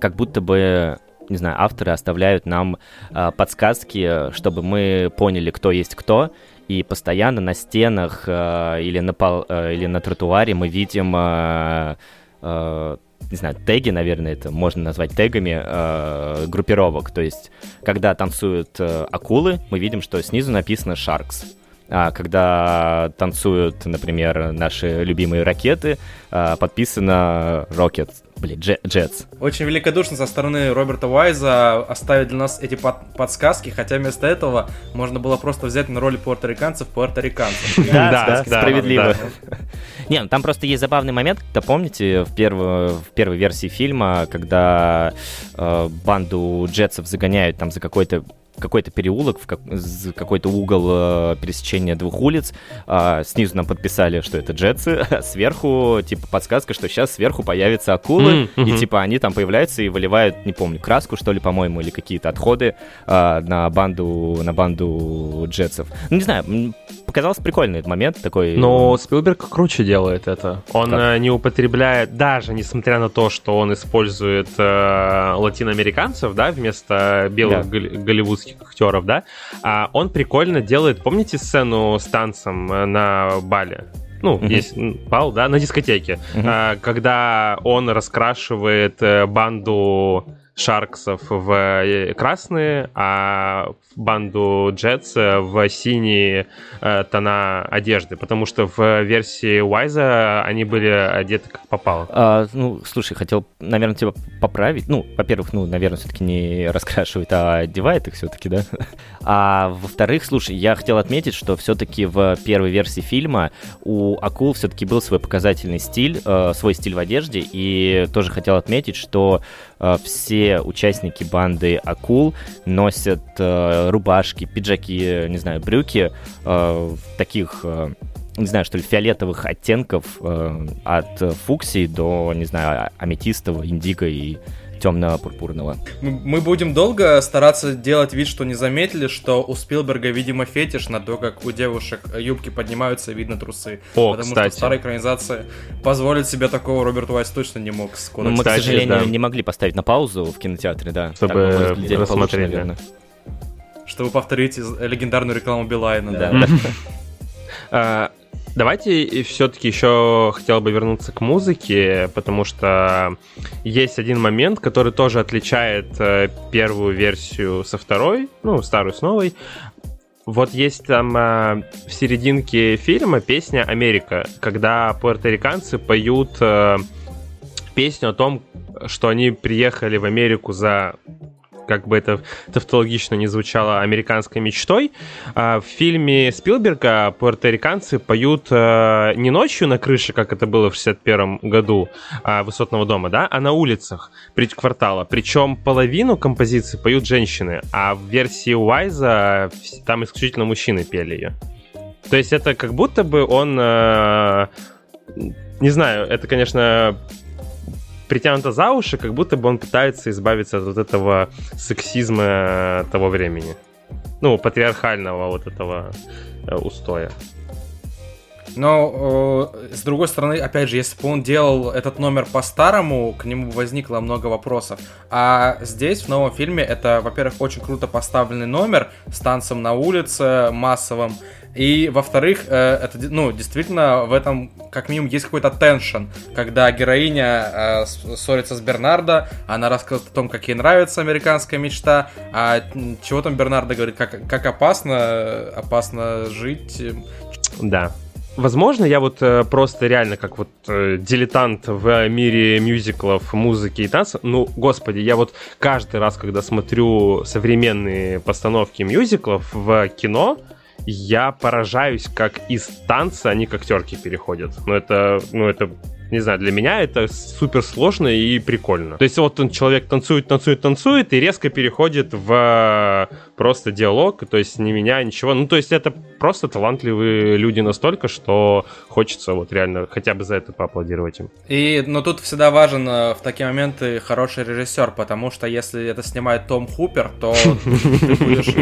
как будто бы не знаю, авторы оставляют нам а, подсказки, чтобы мы поняли, кто есть кто, и постоянно на стенах э, или, на пол, э, или на тротуаре мы видим, э, э, не знаю, теги, наверное, это можно назвать тегами э, группировок. То есть, когда танцуют э, акулы, мы видим, что снизу написано «Sharks». А когда танцуют, например, наши любимые ракеты, а, подписано Rocket, блин, Jets. Очень великодушно со стороны Роберта Уайза оставить для нас эти под подсказки, хотя вместо этого можно было просто взять на роли пуэрториканцев пуэрториканцев. Да, справедливо. Не, ну там просто есть забавный момент, когда помните в, первой в первой версии фильма, когда э, банду джетсов загоняют там за какой-то какой-то переулок, в как, какой-то угол э, пересечения двух улиц. А, снизу нам подписали, что это джетсы, а сверху, типа, подсказка, что сейчас сверху появятся акулы, mm-hmm. и, типа, они там появляются и выливают, не помню, краску, что ли, по-моему, или какие-то отходы а, на банду, на банду джетсов. Ну, не знаю, показался прикольный этот момент такой. Но Спилберг круче делает это. Он как? Э, не употребляет, даже несмотря на то, что он использует э, латиноамериканцев, да, вместо белых да. голливудских русских актеров, да, а он прикольно делает, помните сцену с танцем э, на бале? Ну, uh-huh. есть бал, да, на дискотеке, uh-huh. а, когда он раскрашивает э, банду Шарксов в э, красные, а банду Джетс в синие э, тона одежды, потому что в версии Уайза они были одеты как попало. А, ну, слушай, хотел, наверное, тебя поправить. Ну, во-первых, ну, наверное, все-таки не раскрашивает, а одевает их все-таки, да? А во-вторых, слушай, я хотел отметить, что все-таки в первой версии фильма у акул все-таки был свой показательный стиль, э, свой стиль в одежде, и тоже хотел отметить, что э, все участники банды акул носят э, рубашки, пиджаки, не знаю, брюки э, таких э, не знаю, что ли, фиолетовых оттенков э, от фуксии до, не знаю, а, аметистового, индиго и темно-пурпурного. Мы будем долго стараться делать вид, что не заметили, что у Спилберга, видимо, фетиш на то, как у девушек юбки поднимаются, видно трусы. О, Потому кстати. что старая экранизация позволить себе такого Роберт Уайс точно не мог с Ну, мы, кодексом. к Кстати, сожалению, да. не могли поставить на паузу в кинотеатре, да. Чтобы получше, рассмотрели. наверное. Чтобы повторить легендарную рекламу Билайна. Да. Да. Давайте все-таки еще хотел бы вернуться к музыке, потому что есть один момент, который тоже отличает э, первую версию со второй, ну, старую с новой. Вот есть там э, в серединке фильма песня «Америка», когда пуэрториканцы поют э, песню о том, что они приехали в Америку за как бы это тавтологично не звучало, американской мечтой. А в фильме Спилберга пуэрториканцы поют э, не ночью на крыше, как это было в 61 году а, высотного дома, да, а на улицах квартала. Причем половину композиции поют женщины, а в версии Уайза вс- там исключительно мужчины пели ее. То есть это как будто бы он... э, не знаю, это, конечно, притянуто за уши, как будто бы он пытается избавиться от вот этого сексизма того времени. Ну, патриархального вот этого э, устоя. Но, э, с другой стороны, опять же, если бы он делал этот номер по-старому, к нему возникло много вопросов. А здесь, в новом фильме, это, во-первых, очень круто поставленный номер с танцем на улице массовым. И, во-вторых, э, это, ну, действительно, в этом, как минимум, есть какой-то теншн, когда героиня э, ссорится с Бернардо, она рассказывает о том, как ей нравится американская мечта, а чего там Бернардо говорит, как, как опасно, э, опасно жить, Да. Возможно, я вот э, просто реально как вот э, дилетант в мире мюзиклов, музыки и танцев. Ну, господи, я вот каждый раз, когда смотрю современные постановки мюзиклов в кино, я поражаюсь, как из танца они к актерке переходят. Ну, это, ну, это не знаю, для меня это супер сложно и прикольно. То есть вот он, человек танцует, танцует, танцует и резко переходит в э, просто диалог, то есть не меняя ничего. Ну, то есть это просто талантливые люди настолько, что хочется вот реально хотя бы за это поаплодировать им. И, но тут всегда важен э, в такие моменты хороший режиссер, потому что если это снимает Том Хупер, то ты будешь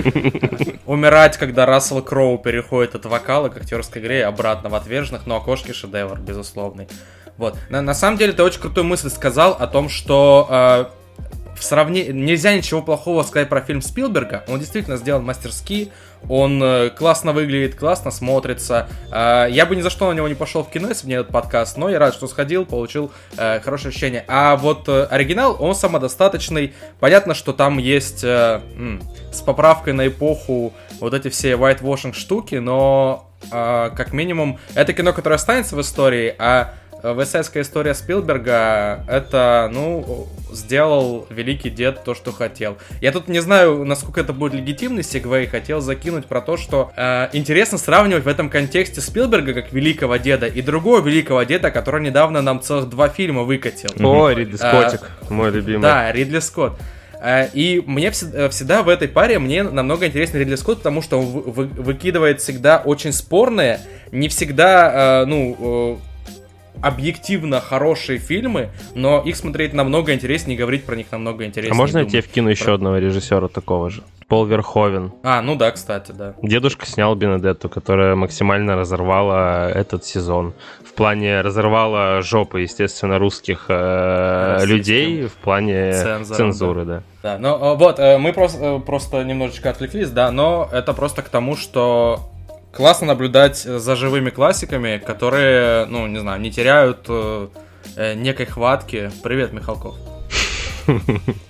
умирать, когда Рассел Кроу переходит от вокала к актерской игре обратно в отверженных, но окошки шедевр, безусловный. Вот. На, на самом деле, ты очень крутую мысль сказал о том, что э, в сравнении нельзя ничего плохого сказать про фильм Спилберга. Он действительно сделан мастерски, он э, классно выглядит, классно смотрится. Э, я бы ни за что на него не пошел в кино, если бы не этот подкаст, но я рад, что сходил, получил хорошее ощущение. А вот оригинал, он самодостаточный. Понятно, что там есть с поправкой на эпоху вот эти все whitewashing штуки, но как минимум это кино, которое останется в истории, а ВССская история Спилберга это, ну, сделал великий дед то, что хотел. Я тут не знаю, насколько это будет легитимный сегвей, хотел закинуть про то, что э, интересно сравнивать в этом контексте Спилберга как великого деда и другого великого деда, который недавно нам целых два фильма выкатил. О, Ридли Скоттик, мой любимый. Да, Ридли Скотт. Э, И мне вс- э, всегда в этой паре мне намного интереснее Ридли Скотт, потому что он вы- вы- выкидывает всегда очень спорные, не всегда, э, ну, э, объективно хорошие фильмы, но их смотреть намного интереснее говорить про них намного интереснее. А можно я тебе вкину еще Про- одного режиссера такого же? Пол Верховен. А, ну да, кстати, да. Дедушка снял Бенедетту, которая максимально разорвала этот сезон. В плане разорвала жопы, естественно, русских э, людей в плане Цензором, цензуры, да. Да, ну э, вот, э, мы просто, э, просто немножечко отвлеклись, да, но это просто к тому, что классно наблюдать за живыми классиками, которые, ну, не знаю, не теряют э, э, некой хватки. Привет, Михалков.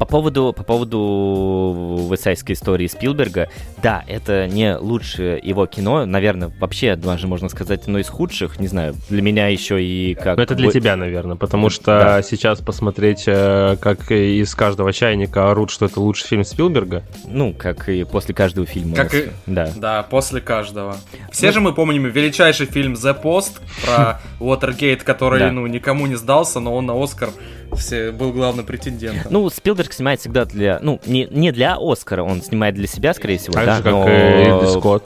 по поводу, по поводу высайской истории Спилберга, да, это не лучшее его кино, наверное, вообще даже можно сказать, одно из худших, не знаю, для меня еще и как... Но это для тебя, наверное, потому что да. сейчас посмотреть, э, как из каждого чайника орут, что это лучший фильм Спилберга. Ну, как и после каждого фильма. Как и... Да. Да, после каждого. Все ну... же мы помним величайший фильм The Post про Уотергейт, который, ну, никому не сдался, но он на Оскар все, был главным претендентом. Ну, Спилберг снимает всегда для... Ну, не, не для Оскара, он снимает для себя, скорее всего, так да, же, как но... и Ридли Скотт.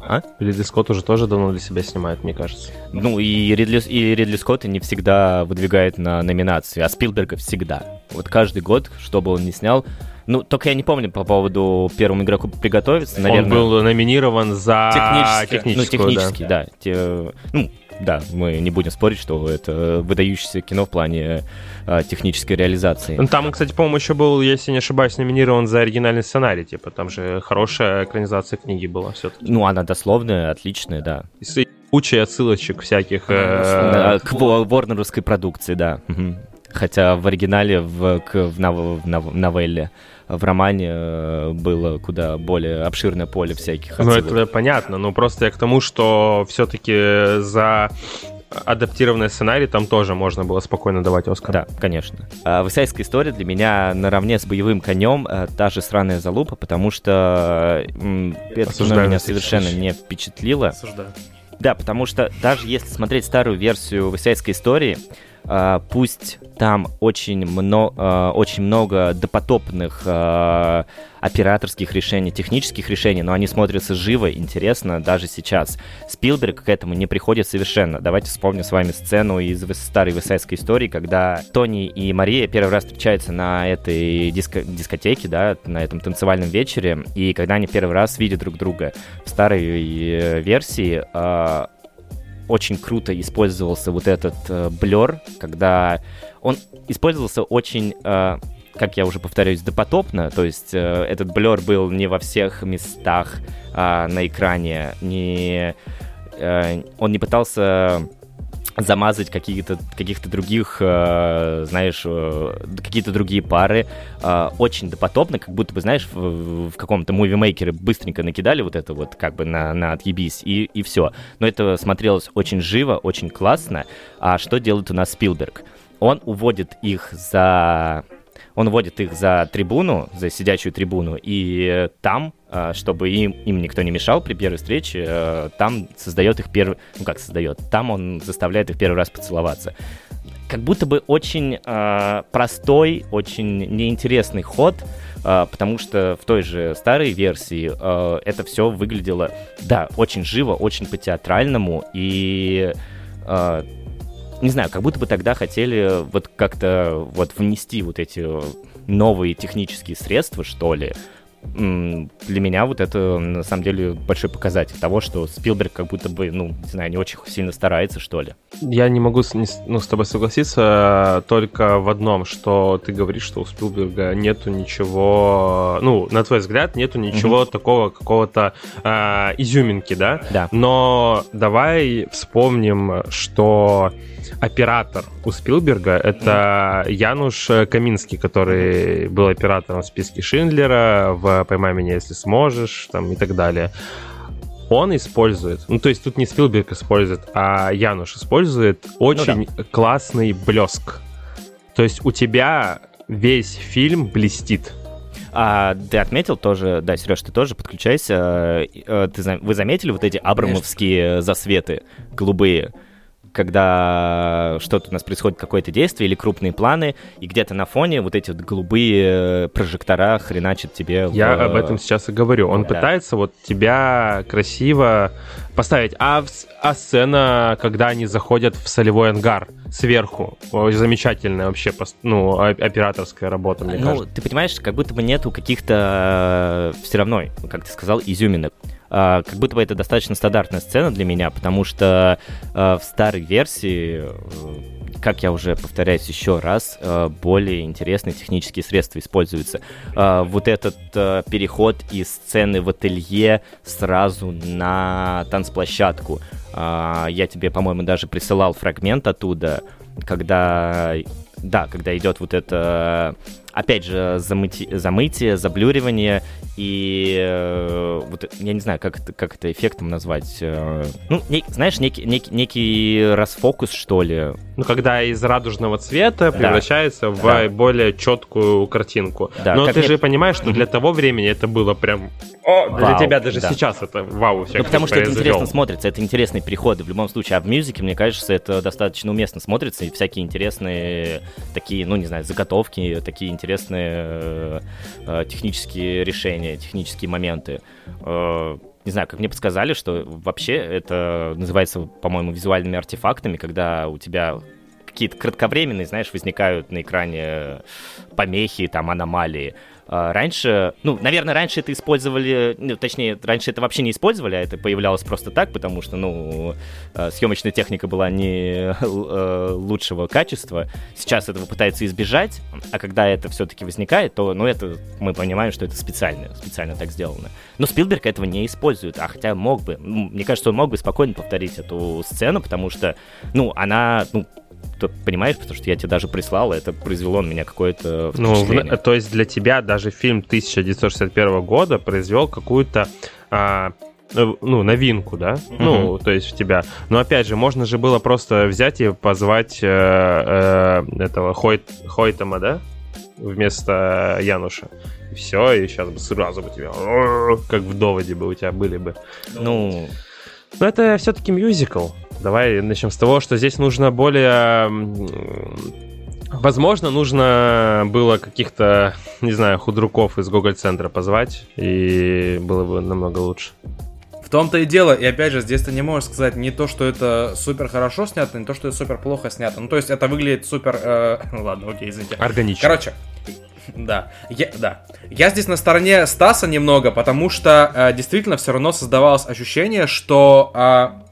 А? Ридли Скотт уже тоже давно для себя снимает, мне кажется. Ну, и Ридли, и Ридли Скотт не всегда выдвигает на номинации, а Спилберга всегда. Вот каждый год, что бы он ни снял, ну, только я не помню по поводу первому игроку приготовиться. Наверное... Он был номинирован за технический. Ну, технический, да. да. Те, ну, да, мы не будем спорить, что это выдающееся кино в плане э, технической реализации. Ну, там, кстати, по-моему, еще был, если не ошибаюсь, номинирован за оригинальный сценарий, типа, там же хорошая экранизация книги была все-таки. Ну, она дословная, отличная, да. И куча отсылочек всяких. Э, к ворнеровской продукции, да. Хотя в оригинале в, к, в, нов, в нов, новелле в романе э, было куда более обширное поле всяких Ну, это понятно, но просто я к тому, что все-таки за адаптированный сценарий там тоже можно было спокойно давать Оскар. Да, конечно. А, Высайская история для меня наравне с боевым конем э, та же сраная залупа, потому что это кино меня совершенно не впечатлило. Осуждаю. Да, потому что даже если смотреть старую версию Высайской истории, пусть там очень, мно, uh, очень много допотопных uh, операторских решений, технических решений, но они смотрятся живо, интересно даже сейчас. Спилберг к этому не приходит совершенно. Давайте вспомним с вами сцену из старой высайской истории, когда Тони и Мария первый раз встречаются на этой диско дискотеке, да, на этом танцевальном вечере, и когда они первый раз видят друг друга в старой э, версии, очень круто использовался вот этот э, когда он использовался очень, э, как я уже повторяюсь, допотопно, то есть э, этот блер был не во всех местах э, на экране, не, э, он не пытался замазать какие-то каких-то других, э, знаешь, э, какие-то другие пары. Э, очень допотопно, как будто бы, знаешь, в, в каком-то мувимейкере быстренько накидали вот это вот как бы на, на отъебись, и, и все. Но это смотрелось очень живо, очень классно. А что делает у нас Спилберг? Он уводит их за он вводит их за трибуну, за сидячую трибуну, и там, а, чтобы им, им никто не мешал при первой встрече, э, там создает их первый... Ну, как создает? Там он заставляет их первый раз поцеловаться. Как будто бы очень э, простой, очень неинтересный ход, э, потому что в той же старой версии э, это все выглядело, да, очень живо, очень по-театральному, и э, не знаю, как будто бы тогда хотели вот как-то вот внести вот эти новые технические средства, что ли, для меня вот это на самом деле большой показатель того, что Спилберг как будто бы, ну, не знаю, не очень сильно старается, что ли. Я не могу с, ну, с тобой согласиться только в одном, что ты говоришь, что у Спилберга нету ничего, ну, на твой взгляд, нету ничего mm-hmm. такого какого-то э, изюминки, да? Да. Но давай вспомним, что оператор у Спилберга это Януш Каминский, который был оператором в списке Шиндлера, в «Поймай меня, если сможешь», там и так далее. Он использует, ну то есть тут не Спилберг использует, а Януш использует очень ну, да. классный блеск. То есть у тебя весь фильм блестит. А ты отметил тоже, да, Сереж, ты тоже подключайся. Э, ты, вы заметили вот эти абрамовские Конечно. засветы голубые? Когда что-то у нас происходит, какое-то действие или крупные планы, и где-то на фоне вот эти вот голубые прожектора хреначат тебе. Я в... об этом сейчас и говорю. Он да. пытается вот тебя красиво поставить. А, а сцена, когда они заходят в солевой ангар сверху, замечательная вообще ну, операторская работа, мне ну, кажется. ты понимаешь, как будто бы нету каких-то э, все равно, как ты сказал, изюминок. А, как будто бы это достаточно стандартная сцена для меня, потому что а, в старой версии, э, как я уже повторяюсь еще раз, э, более интересные технические средства используются. А, вот этот э, переход из сцены в ателье сразу на танцплощадку. Я тебе, по-моему, даже присылал фрагмент оттуда, когда да, когда идет вот это опять же, замыти, замытие, заблюривание и э, вот я не знаю, как это, как это эффектом назвать. Э, ну, не, знаешь, некий, некий, некий расфокус, что ли. Ну, когда из радужного цвета превращается да. в да. более четкую картинку. Да, Но ты мне... же понимаешь, что для того времени это было прям... О, вау, для тебя даже да. сейчас это вау. Ну, потому что это интересно смотрится, это интересные переходы в любом случае. А в мюзике, мне кажется, это достаточно уместно смотрится, и всякие интересные такие, ну, не знаю, заготовки, такие интересные э, э, технические решения, технические моменты. Э, не знаю, как мне подсказали, что вообще это называется, по-моему, визуальными артефактами, когда у тебя какие-то кратковременные, знаешь, возникают на экране помехи, там, аномалии. А, раньше, ну, наверное, раньше это использовали, ну, точнее, раньше это вообще не использовали, а это появлялось просто так, потому что, ну, а, съемочная техника была не э, лучшего качества. Сейчас этого пытаются избежать, а когда это все-таки возникает, то, ну, это мы понимаем, что это специально, специально так сделано. Но Спилберг этого не использует, а хотя мог бы. Мне кажется, он мог бы спокойно повторить эту сцену, потому что, ну, она, ну, ты понимаешь, потому что я тебе даже прислал, это произвело на меня какое-то Ну, в, то есть для тебя даже фильм 1961 года произвел какую-то а, ну, новинку, да? Mm-hmm. Ну, то есть в тебя. Но опять же, можно же было просто взять и позвать э, э, этого Хойт, Хойтема, да? Вместо Януша. Все, и сейчас бы сразу бы тебя... Как в доводе бы у тебя были бы. Ну... Но это все-таки мюзикл. Давай начнем с того, что здесь нужно более... Возможно, нужно было каких-то, не знаю, худруков из Гоголь-центра позвать, и было бы намного лучше. В том-то и дело, и опять же, здесь ты не можешь сказать не то, что это супер хорошо снято, не то, что это супер плохо снято. Ну, то есть это выглядит супер... Э, ладно, окей, извините. Органично. Короче, да, я, да. Я здесь на стороне Стаса немного, потому что э, действительно все равно создавалось ощущение, что э,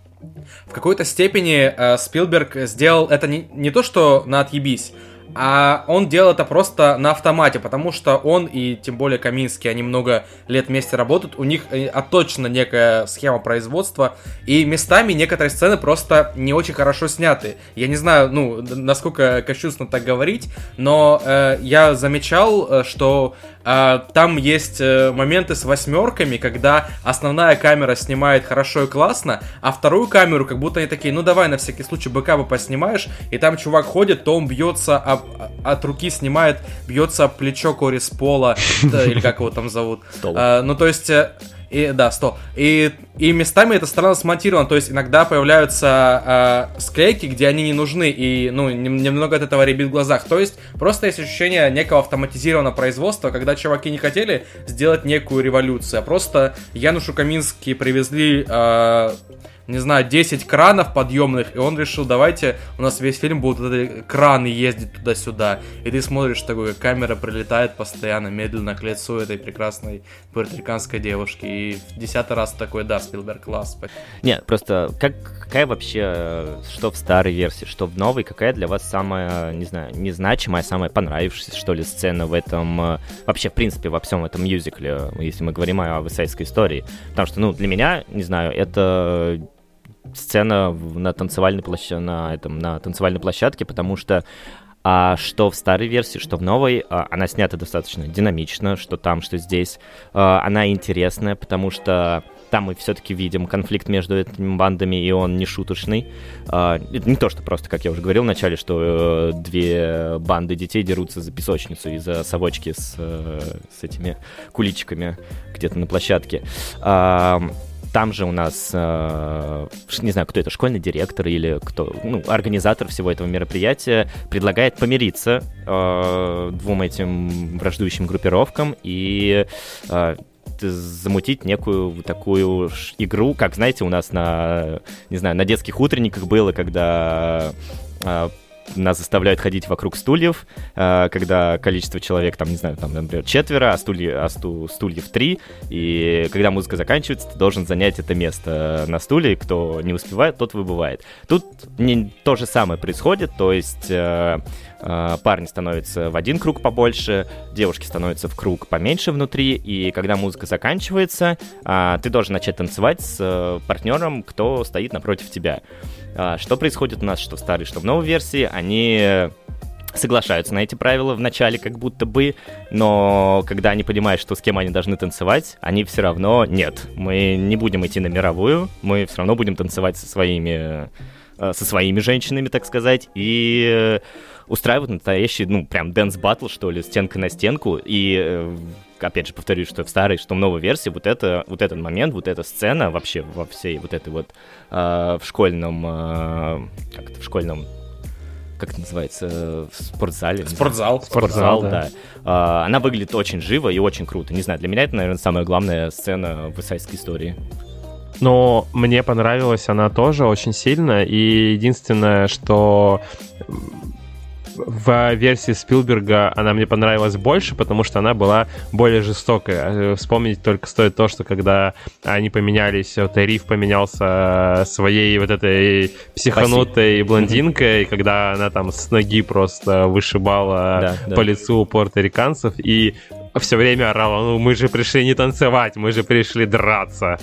в какой-то степени э, Спилберг сделал это не, не то, что на отъебись, а он делал это просто на автомате, потому что он и тем более Каминский, они много лет вместе работают, у них э, отточена некая схема производства, и местами некоторые сцены просто не очень хорошо сняты. Я не знаю, ну, насколько кощунственно так говорить, но э, я замечал, э, что там есть э, моменты с восьмерками, когда основная камера снимает хорошо и классно, а вторую камеру как будто они такие, ну давай на всякий случай бэкапы поснимаешь, и там чувак ходит, то он бьется об от руки снимает, бьется об плечо Корис Пола, или как его там зовут. А, ну, то есть... И, да, стол. И, и местами это странно смонтировано, то есть иногда появляются э, склейки, где они не нужны, и ну, немного от этого ребит в глазах. То есть просто есть ощущение некого автоматизированного производства, когда чуваки не хотели сделать некую революцию, а просто Янушу Каминский привезли э, не знаю, 10 кранов подъемных, и он решил, давайте, у нас весь фильм будут вот краны ездить туда-сюда. И ты смотришь такой, как камера прилетает постоянно, медленно к лицу этой прекрасной пуэрториканской девушки. И в десятый раз такой, да, Спилберг класс. Нет, просто как, какая вообще, что в старой версии, что в новой, какая для вас самая, не знаю, незначимая, самая понравившаяся, что ли, сцена в этом, э, вообще, в принципе, во всем этом мюзикле, если мы говорим о высайской истории. Потому что, ну, для меня, не знаю, это сцена на танцевальной площадке, на этом, на танцевальной площадке, потому что а что в старой версии, что в новой, а, она снята достаточно динамично, что там, что здесь. А, она интересная, потому что там мы все-таки видим конфликт между этими бандами, и он не шуточный. А, не то, что просто, как я уже говорил вначале, что э, две банды детей дерутся за песочницу и за совочки с, э, с этими куличиками где-то на площадке. Там же у нас, э, не знаю, кто это, школьный директор или кто, ну, организатор всего этого мероприятия предлагает помириться э, двум этим враждующим группировкам и э, замутить некую такую игру, как, знаете, у нас на, не знаю, на детских утренниках было, когда нас заставляют ходить вокруг стульев, э, когда количество человек, там, не знаю, там, например, четверо, а, стулья, а сту, стульев три, и когда музыка заканчивается, ты должен занять это место на стуле, кто не успевает, тот выбывает. Тут не то же самое происходит, то есть э, э, парни становятся в один круг побольше, девушки становятся в круг поменьше внутри, и когда музыка заканчивается, ты должен начать танцевать с партнером, кто стоит напротив тебя. А, что происходит у нас, что в старой, что в новой версии, они соглашаются на эти правила в начале как будто бы, но когда они понимают, что с кем они должны танцевать, они все равно нет, мы не будем идти на мировую, мы все равно будем танцевать со своими э, со своими женщинами, так сказать, и э, устраивают настоящий, ну, прям dance battle, что ли, стенка на стенку, и э, опять же, повторюсь, что в старой, что в новой версии вот, это, вот этот момент, вот эта сцена вообще во всей вот этой вот э, в школьном, э, как это, в школьном как это называется, в спортзале. Спортзал. Спортзал, да. да. А, она выглядит очень живо и очень круто. Не знаю, для меня это, наверное, самая главная сцена в Вестсайдской истории. Но мне понравилась она тоже очень сильно. И единственное, что в версии Спилберга она мне понравилась больше, потому что она была более жестокая. Вспомнить только стоит то, что когда они поменялись, вот Риф поменялся своей вот этой психанутой Спасибо. блондинкой, когда она там с ноги просто вышибала да, да. по лицу порториканцев и все время орала, ну мы же пришли не танцевать, мы же пришли драться.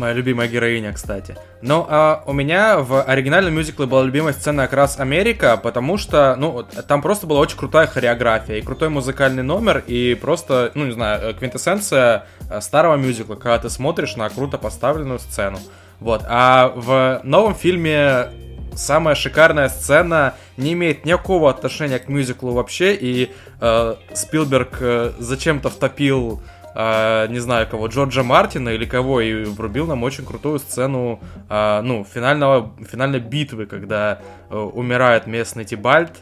Моя любимая героиня, кстати. Но а, у меня в оригинальном мюзикле была любимая сцена как раз Америка, потому что, ну, там просто была очень крутая хореография и крутой музыкальный номер, и просто, ну, не знаю, э, квинтэссенция э, старого мюзикла, когда ты смотришь на круто поставленную сцену. Вот. А в новом фильме самая шикарная сцена не имеет никакого отношения к мюзиклу вообще, и э, Спилберг э, зачем-то втопил э, не знаю кого, Джорджа Мартина или кого, и врубил нам очень крутую сцену, э, ну, финального, финальной битвы, когда э, умирает местный Тибальт,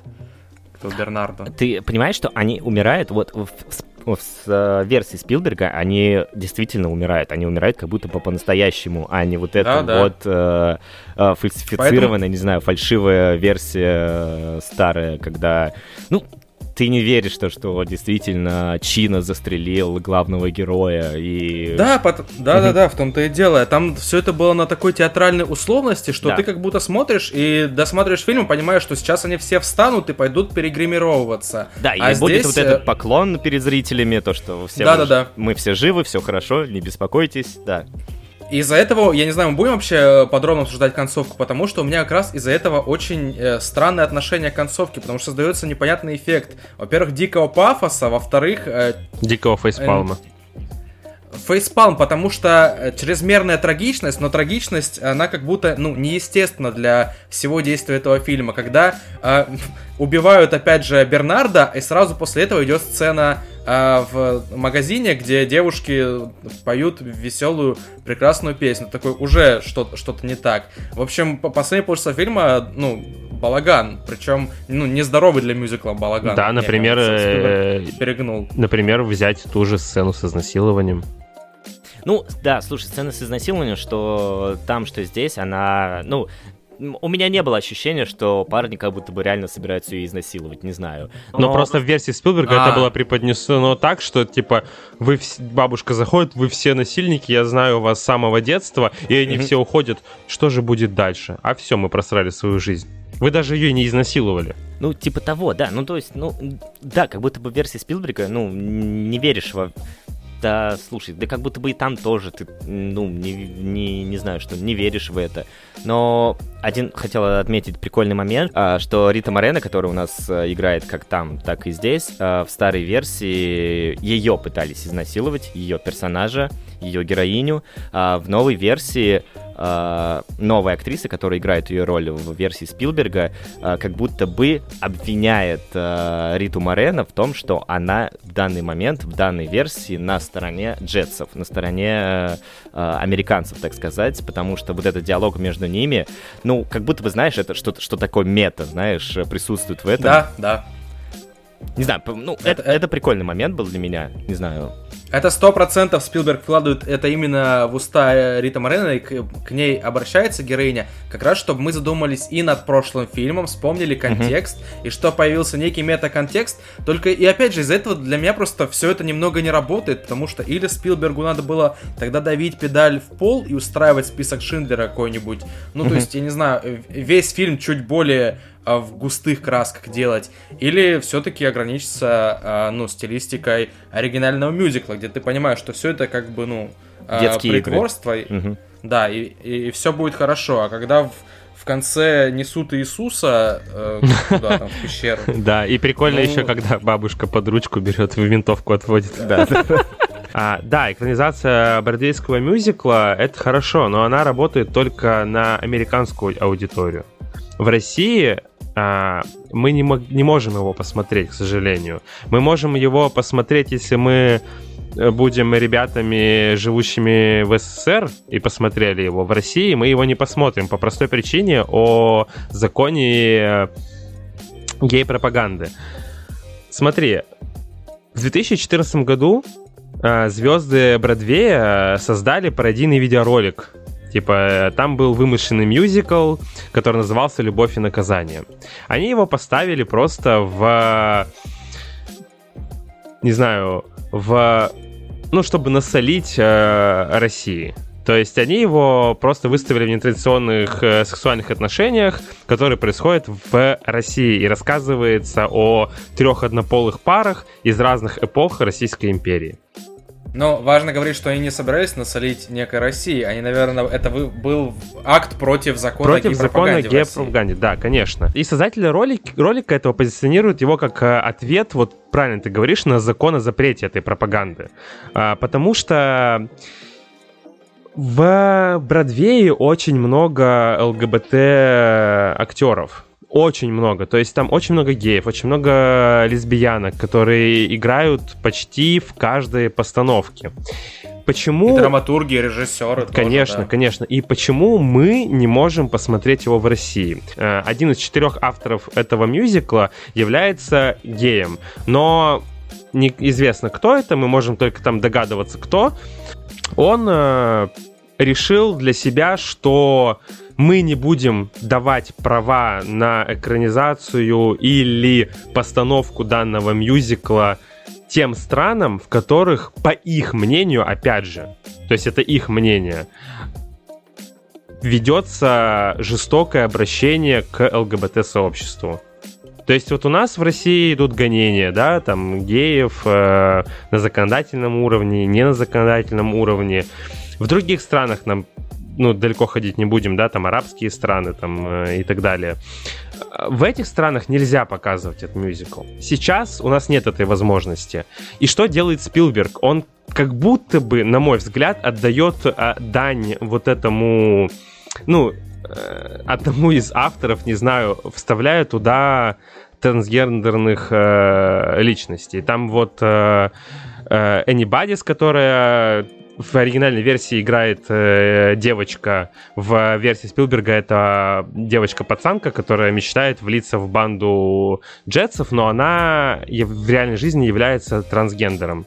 кто Бернардо. Ты понимаешь, что они умирают, вот в, в, в э, версии Спилберга они действительно умирают, они умирают как будто бы по-настоящему, а не вот это да, вот да. Э, э, фальсифицированная, Поэтому... не знаю, фальшивая версия э, старая, когда, ну, ты не веришь, что, что действительно Чина застрелил главного героя и... Да, под... да, да, да, в том-то и дело. Там все это было на такой театральной условности, что да. ты как будто смотришь и досматриваешь фильм понимаешь, что сейчас они все встанут и пойдут перегримировываться. Да, и а будет здесь... вот этот э, поклон перед зрителями, то, что все да, мы, да, да. мы все живы, все хорошо, не беспокойтесь, да. Из-за этого, я не знаю, мы будем вообще подробно обсуждать концовку, потому что у меня как раз из-за этого очень э, странное отношение к концовке, потому что создается непонятный эффект. Во-первых, дикого пафоса, во-вторых... Э, дикого фейспалма. Э, фейспалм, потому что э, чрезмерная трагичность, но трагичность, она как будто, ну, неестественна для всего действия этого фильма, когда э, убивают, опять же, Бернарда, и сразу после этого идет сцена э, в магазине, где девушки поют веселую, прекрасную песню. Такой, уже что-то что не так. В общем, последний полчаса фильма, ну, балаган, причем, ну, нездоровый для мюзикла балаган. Да, например, э, перегнул. Например, взять ту же сцену с изнасилованием. Ну, да, слушай, сцена с изнасилованием, что там, что здесь, она, ну, у меня не было ощущения, что парни как будто бы реально собираются ее изнасиловать, не знаю. Но, Но просто в версии Спилберга а... это было преподнесено так, что типа вы бабушка заходит, вы все насильники, я знаю вас с самого детства, и они mm-hmm. все уходят. Что же будет дальше? А все, мы просрали свою жизнь. Вы даже ее не изнасиловали. Ну, типа того, да. Ну, то есть, ну, да, как будто бы в версии Спилберга, ну, не веришь во да, слушай, да как будто бы и там тоже ты, ну, не, не, не знаю, что не веришь в это. Но один хотел отметить прикольный момент, а, что Рита Морена, которая у нас э, играет как там, так и здесь, э, в старой версии ее пытались изнасиловать, ее персонажа, ее героиню. А в новой версии э, новая актриса, которая играет ее роль в версии Спилберга, э, как будто бы обвиняет э, Риту Морено в том, что она в данный момент, в данной версии на стороне джетсов, на стороне американцев, так сказать, потому что вот этот диалог между ними, ну, как будто бы, знаешь, это что-то что такое мета, знаешь, присутствует в этом. Да, да. Не знаю, ну, это, это, это прикольный момент был для меня, не знаю. Это сто процентов Спилберг вкладывает это именно в уста Рита Морена, и к, к ней обращается героиня, как раз чтобы мы задумались и над прошлым фильмом, вспомнили контекст, mm-hmm. и что появился некий мета-контекст. Только и опять же из-за этого для меня просто все это немного не работает, потому что или Спилбергу надо было тогда давить педаль в пол и устраивать список Шиндлера какой-нибудь. Ну, mm-hmm. то есть, я не знаю, весь фильм чуть более в густых красках делать, или все-таки ограничиться, а, ну, стилистикой оригинального мюзикла, где ты понимаешь, что все это как бы, ну, а, Детские притворство, игры. да, и, и, и все будет хорошо, а когда в, в конце несут Иисуса э, куда там, в пещеру. Да, и прикольно Ну. еще, когда бабушка под ручку берет и винтовку отводит. Да. А, да, экранизация бродвейского мюзикла — это хорошо, но она работает только на американскую аудиторию. В России а, мы не, мог- не можем его посмотреть, к сожалению. Мы можем его посмотреть, если мы э, будем ребятами, живущими в СССР, и посмотрели его. В России мы его не посмотрим по простой причине о законе э, гей-пропаганды. Смотри, в 2014 году э, звезды Бродвея создали пародийный видеоролик. Типа, там был вымышленный мюзикл, который назывался «Любовь и наказание». Они его поставили просто в... Не знаю, в... Ну, чтобы насолить э, России. То есть они его просто выставили в нетрадиционных э, сексуальных отношениях, которые происходят в России. И рассказывается о трех однополых парах из разных эпох Российской империи. Но важно говорить, что они не собирались насолить некой России. Они, наверное, это был акт против закона Против закона гей-пропаганде да, конечно. И создатели ролик, ролика этого позиционируют его как э, ответ, вот правильно ты говоришь, на закон о запрете этой пропаганды. А, потому что в Бродвее очень много ЛГБТ актеров. Очень много. То есть там очень много геев, очень много лесбиянок, которые играют почти в каждой постановке. Почему... И драматурги, и режиссеры. тоже, Конечно, да. конечно. И почему мы не можем посмотреть его в России? Э, Один из четырех авторов этого мюзикла является геем, но неизвестно, кто это, мы можем только там догадываться, кто. Он э, решил для себя, что мы не будем давать права на экранизацию или постановку данного мюзикла тем странам, в которых, по их мнению, опять же, то есть это их мнение, ведется жестокое обращение к ЛГБТ-сообществу. То есть вот у нас в России идут гонения, да, там геев э, на законодательном уровне, не на законодательном уровне. В других странах нам, ну, далеко ходить не будем, да, там арабские страны там э, и так далее. В этих странах нельзя показывать этот мюзикл. Сейчас у нас нет этой возможности. И что делает Спилберг? Он как будто бы, на мой взгляд, отдает а, дань вот этому, ну, э, одному из авторов, не знаю, вставляя туда трансгендерных э, личностей. Там вот э, э, Энни Бадис, которая в оригинальной версии играет э, девочка, в версии Спилберга это девочка-пацанка, которая мечтает влиться в банду джетсов, но она в реальной жизни является трансгендером.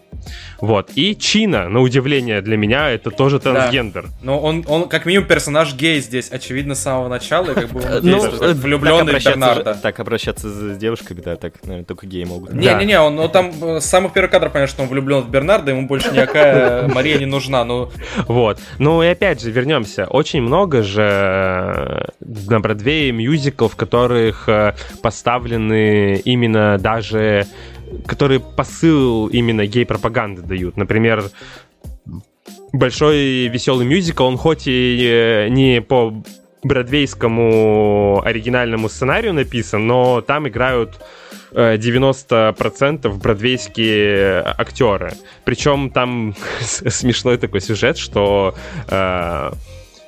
Вот. И Чина, на удивление для меня, это тоже трансгендер. Но он, он как минимум персонаж гей здесь, очевидно, с самого начала, и как бы он Ну, действует э, влюбленный Бернарда. Так обращаться с девушками, да, так, наверное, только геи могут. Да. Не-не-не, он ну, там э, с самых первых кадров понятно, что он влюблен в Бернарда, ему больше никакая Мария не нужна. Ну, Вот. Ну и опять же, вернемся. Очень много же э, на Бродвее мюзиклов, в которых э, поставлены именно даже которые посыл именно гей-пропаганды дают. Например, большой веселый мюзикл, он хоть и э, не по бродвейскому оригинальному сценарию написан, но там играют э, 90% бродвейские актеры. Причем там смешной такой сюжет, что э,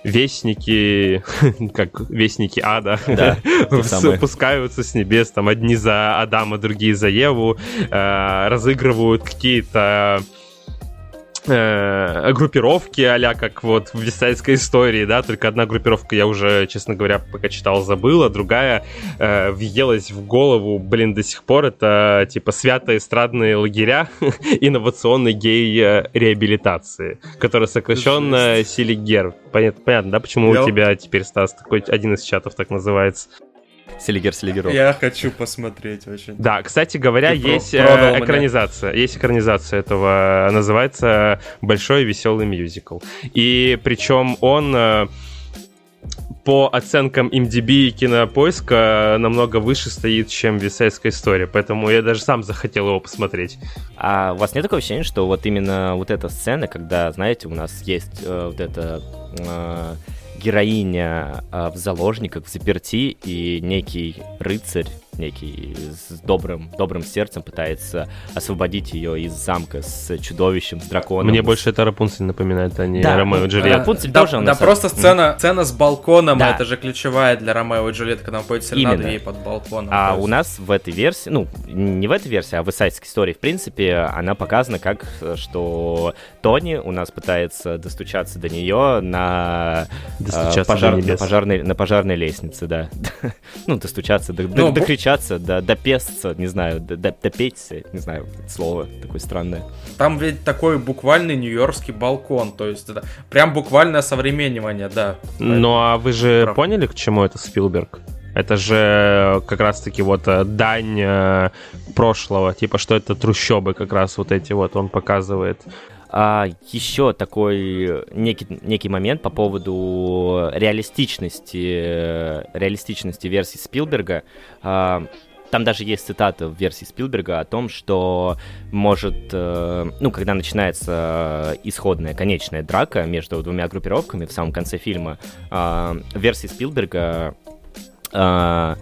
вестники, как вестники ада, Да, спускаются с небес, там одни за Адама, другие за Еву, э, разыгрывают какие-то э, группировки а как вот в Висайской истории, да, только одна группировка я уже, честно говоря, пока читал, забыла, другая э, въелась в голову, блин, до сих пор, это типа святые эстрадные лагеря инновационной гей-реабилитации, которая сокращенно Силигер. Понятно, понятно, да, почему Я- у тебя теперь, Стас, такой один из чатов так называется? Селигер Селигеров. я хочу посмотреть очень. Да, кстати говоря, Ты есть э, продал меня. экранизация. Есть экранизация этого. Называется Большой веселый мюзикл. И причем он э, по оценкам MDB и кинопоиска намного выше стоит, чем Висайская история. Поэтому я даже сам захотел его посмотреть. А у вас нет такого ощущения, что вот именно вот эта сцена, когда, знаете, у нас есть э, вот это э, героиня а, в заложниках, в заперти, и некий рыцарь, некий с добрым, добрым сердцем пытается освободить ее из замка с чудовищем, с драконом. Мне больше это Рапунцель напоминает, а не Да, Ромео и э, Джульетта. Рапунцель да, тоже, да самом- просто сцена, сцена с балконом, Да. это же ключевая для Ромео и Джульетты, когда он ходит серенаду Именно. ей под балконом. А у нас в этой версии, ну, не в этой версии, а в эссайдской истории, в принципе, она показана как, э, что Тони у нас пытается достучаться до нее на, э, Достучаться пожар- до на, пожарной, на пожарной лестнице, да. ну, достучаться, до- до- Ну, бу- докричаться, до- допесться, не знаю, до- до- допеться, не знаю, слово такое странное. Там ведь такой буквальный нью-йоркский балкон, то есть это прям буквальное современнивание, да. Ну а вы же Прав. поняли, к чему это Спилберг? Это же как раз-таки вот э, дань э, прошлого, типа что это трущобы как раз вот эти вот он показывает. А еще такой некий, некий момент по поводу реалистичности, э, реалистичности версии Спилберга. А, Там даже есть цитата в версии Спилберга о том, что может, э, ну, когда начинается исходная, конечная драка между двумя группировками в самом конце фильма, а, в версии Спилберга а,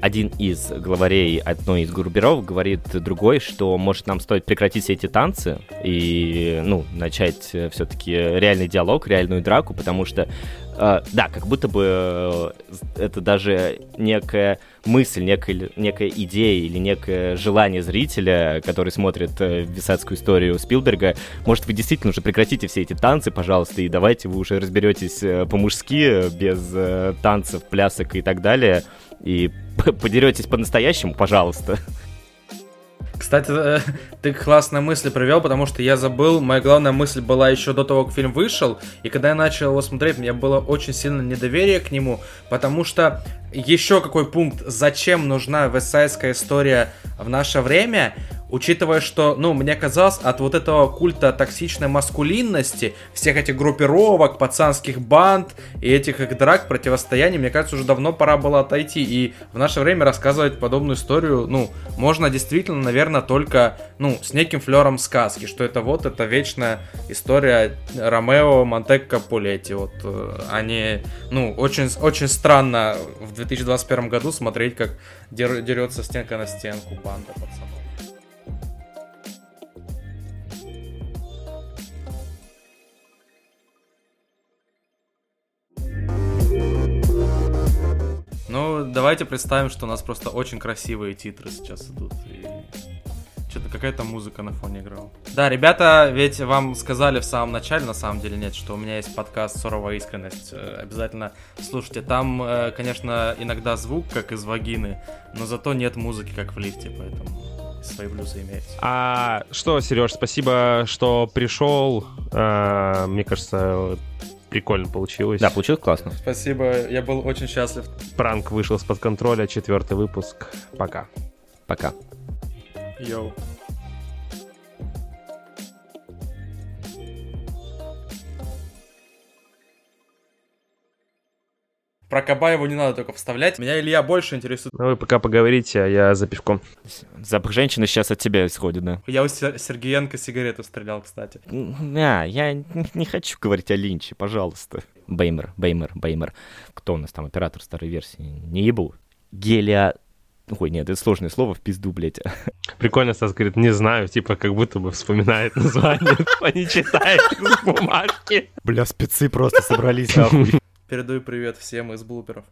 один из главарей одной из группировок говорит другой, что может нам стоит прекратить все эти танцы и, ну, начать все-таки реальный диалог, реальную драку, потому что, э, да, как будто бы э, это даже некая мысль, некая, некая идея или некое желание зрителя, который смотрит э, висадскую историю Спилберга, может, вы действительно уже прекратите все эти танцы, пожалуйста, и давайте вы уже разберетесь э, по-мужски, без э, танцев, плясок и так далее, и подеретесь по-настоящему, пожалуйста. Кстати, э, ты классную мысль привел, потому что я забыл, моя главная мысль была еще до того, как фильм вышел, и когда я начал его смотреть, у меня было очень сильное недоверие к нему, потому что еще какой пункт, зачем нужна вестсайдская история в наше время, учитывая, что, ну, мне казалось, от вот этого культа токсичной маскулинности, всех этих группировок, пацанских банд и этих их драк, противостояний, мне кажется, уже давно пора было отойти. И в наше время рассказывать подобную историю, ну, можно действительно, наверное, только, ну, с неким флером сказки, что это вот, это вечная история Ромео, Монтек, Капулетти, вот, э, они, ну, очень, очень странно в 2021 году смотреть, как дер- дерется стенка на стенку банда пацанов. Ну, давайте представим, что у нас просто очень красивые титры сейчас идут. И что-то какая-то музыка на фоне играла. Да, ребята, ведь вам сказали в самом начале, на самом деле нет, что у меня есть подкаст «Суровая искренность». Э, Обязательно слушайте. Там, э, конечно, иногда звук, как из вагины, но зато нет музыки, как в лифте, поэтому свои плюсы имеются. А что, Сереж, спасибо, что пришел. А, мне кажется, прикольно получилось. Да, получилось классно. Спасибо, я был очень счастлив. Пранк вышел из-под контроля, четвертый выпуск. Пока. Пока. Йоу. Про Кабаеву не надо только вставлять. Меня Илья больше интересует. Ну, вы пока поговорите, а я за пивком. Запах женщины сейчас от тебя исходит, да? Я у Сер- Сергеенко сигарету стрелял, кстати. Да, я не хочу говорить о Линче, пожалуйста. Беймер, Беймер, Беймер. Кто у нас там, оператор старой версии? Не ебу. Гелия... Ой, нет, это сложное слово, в пизду, блядь. Прикольно, Стас говорит, не знаю, типа как будто бы вспоминает название, а не читает с бумажки. Бля, спецы просто собрались, нахуй. Передаю привет всем из блуперов.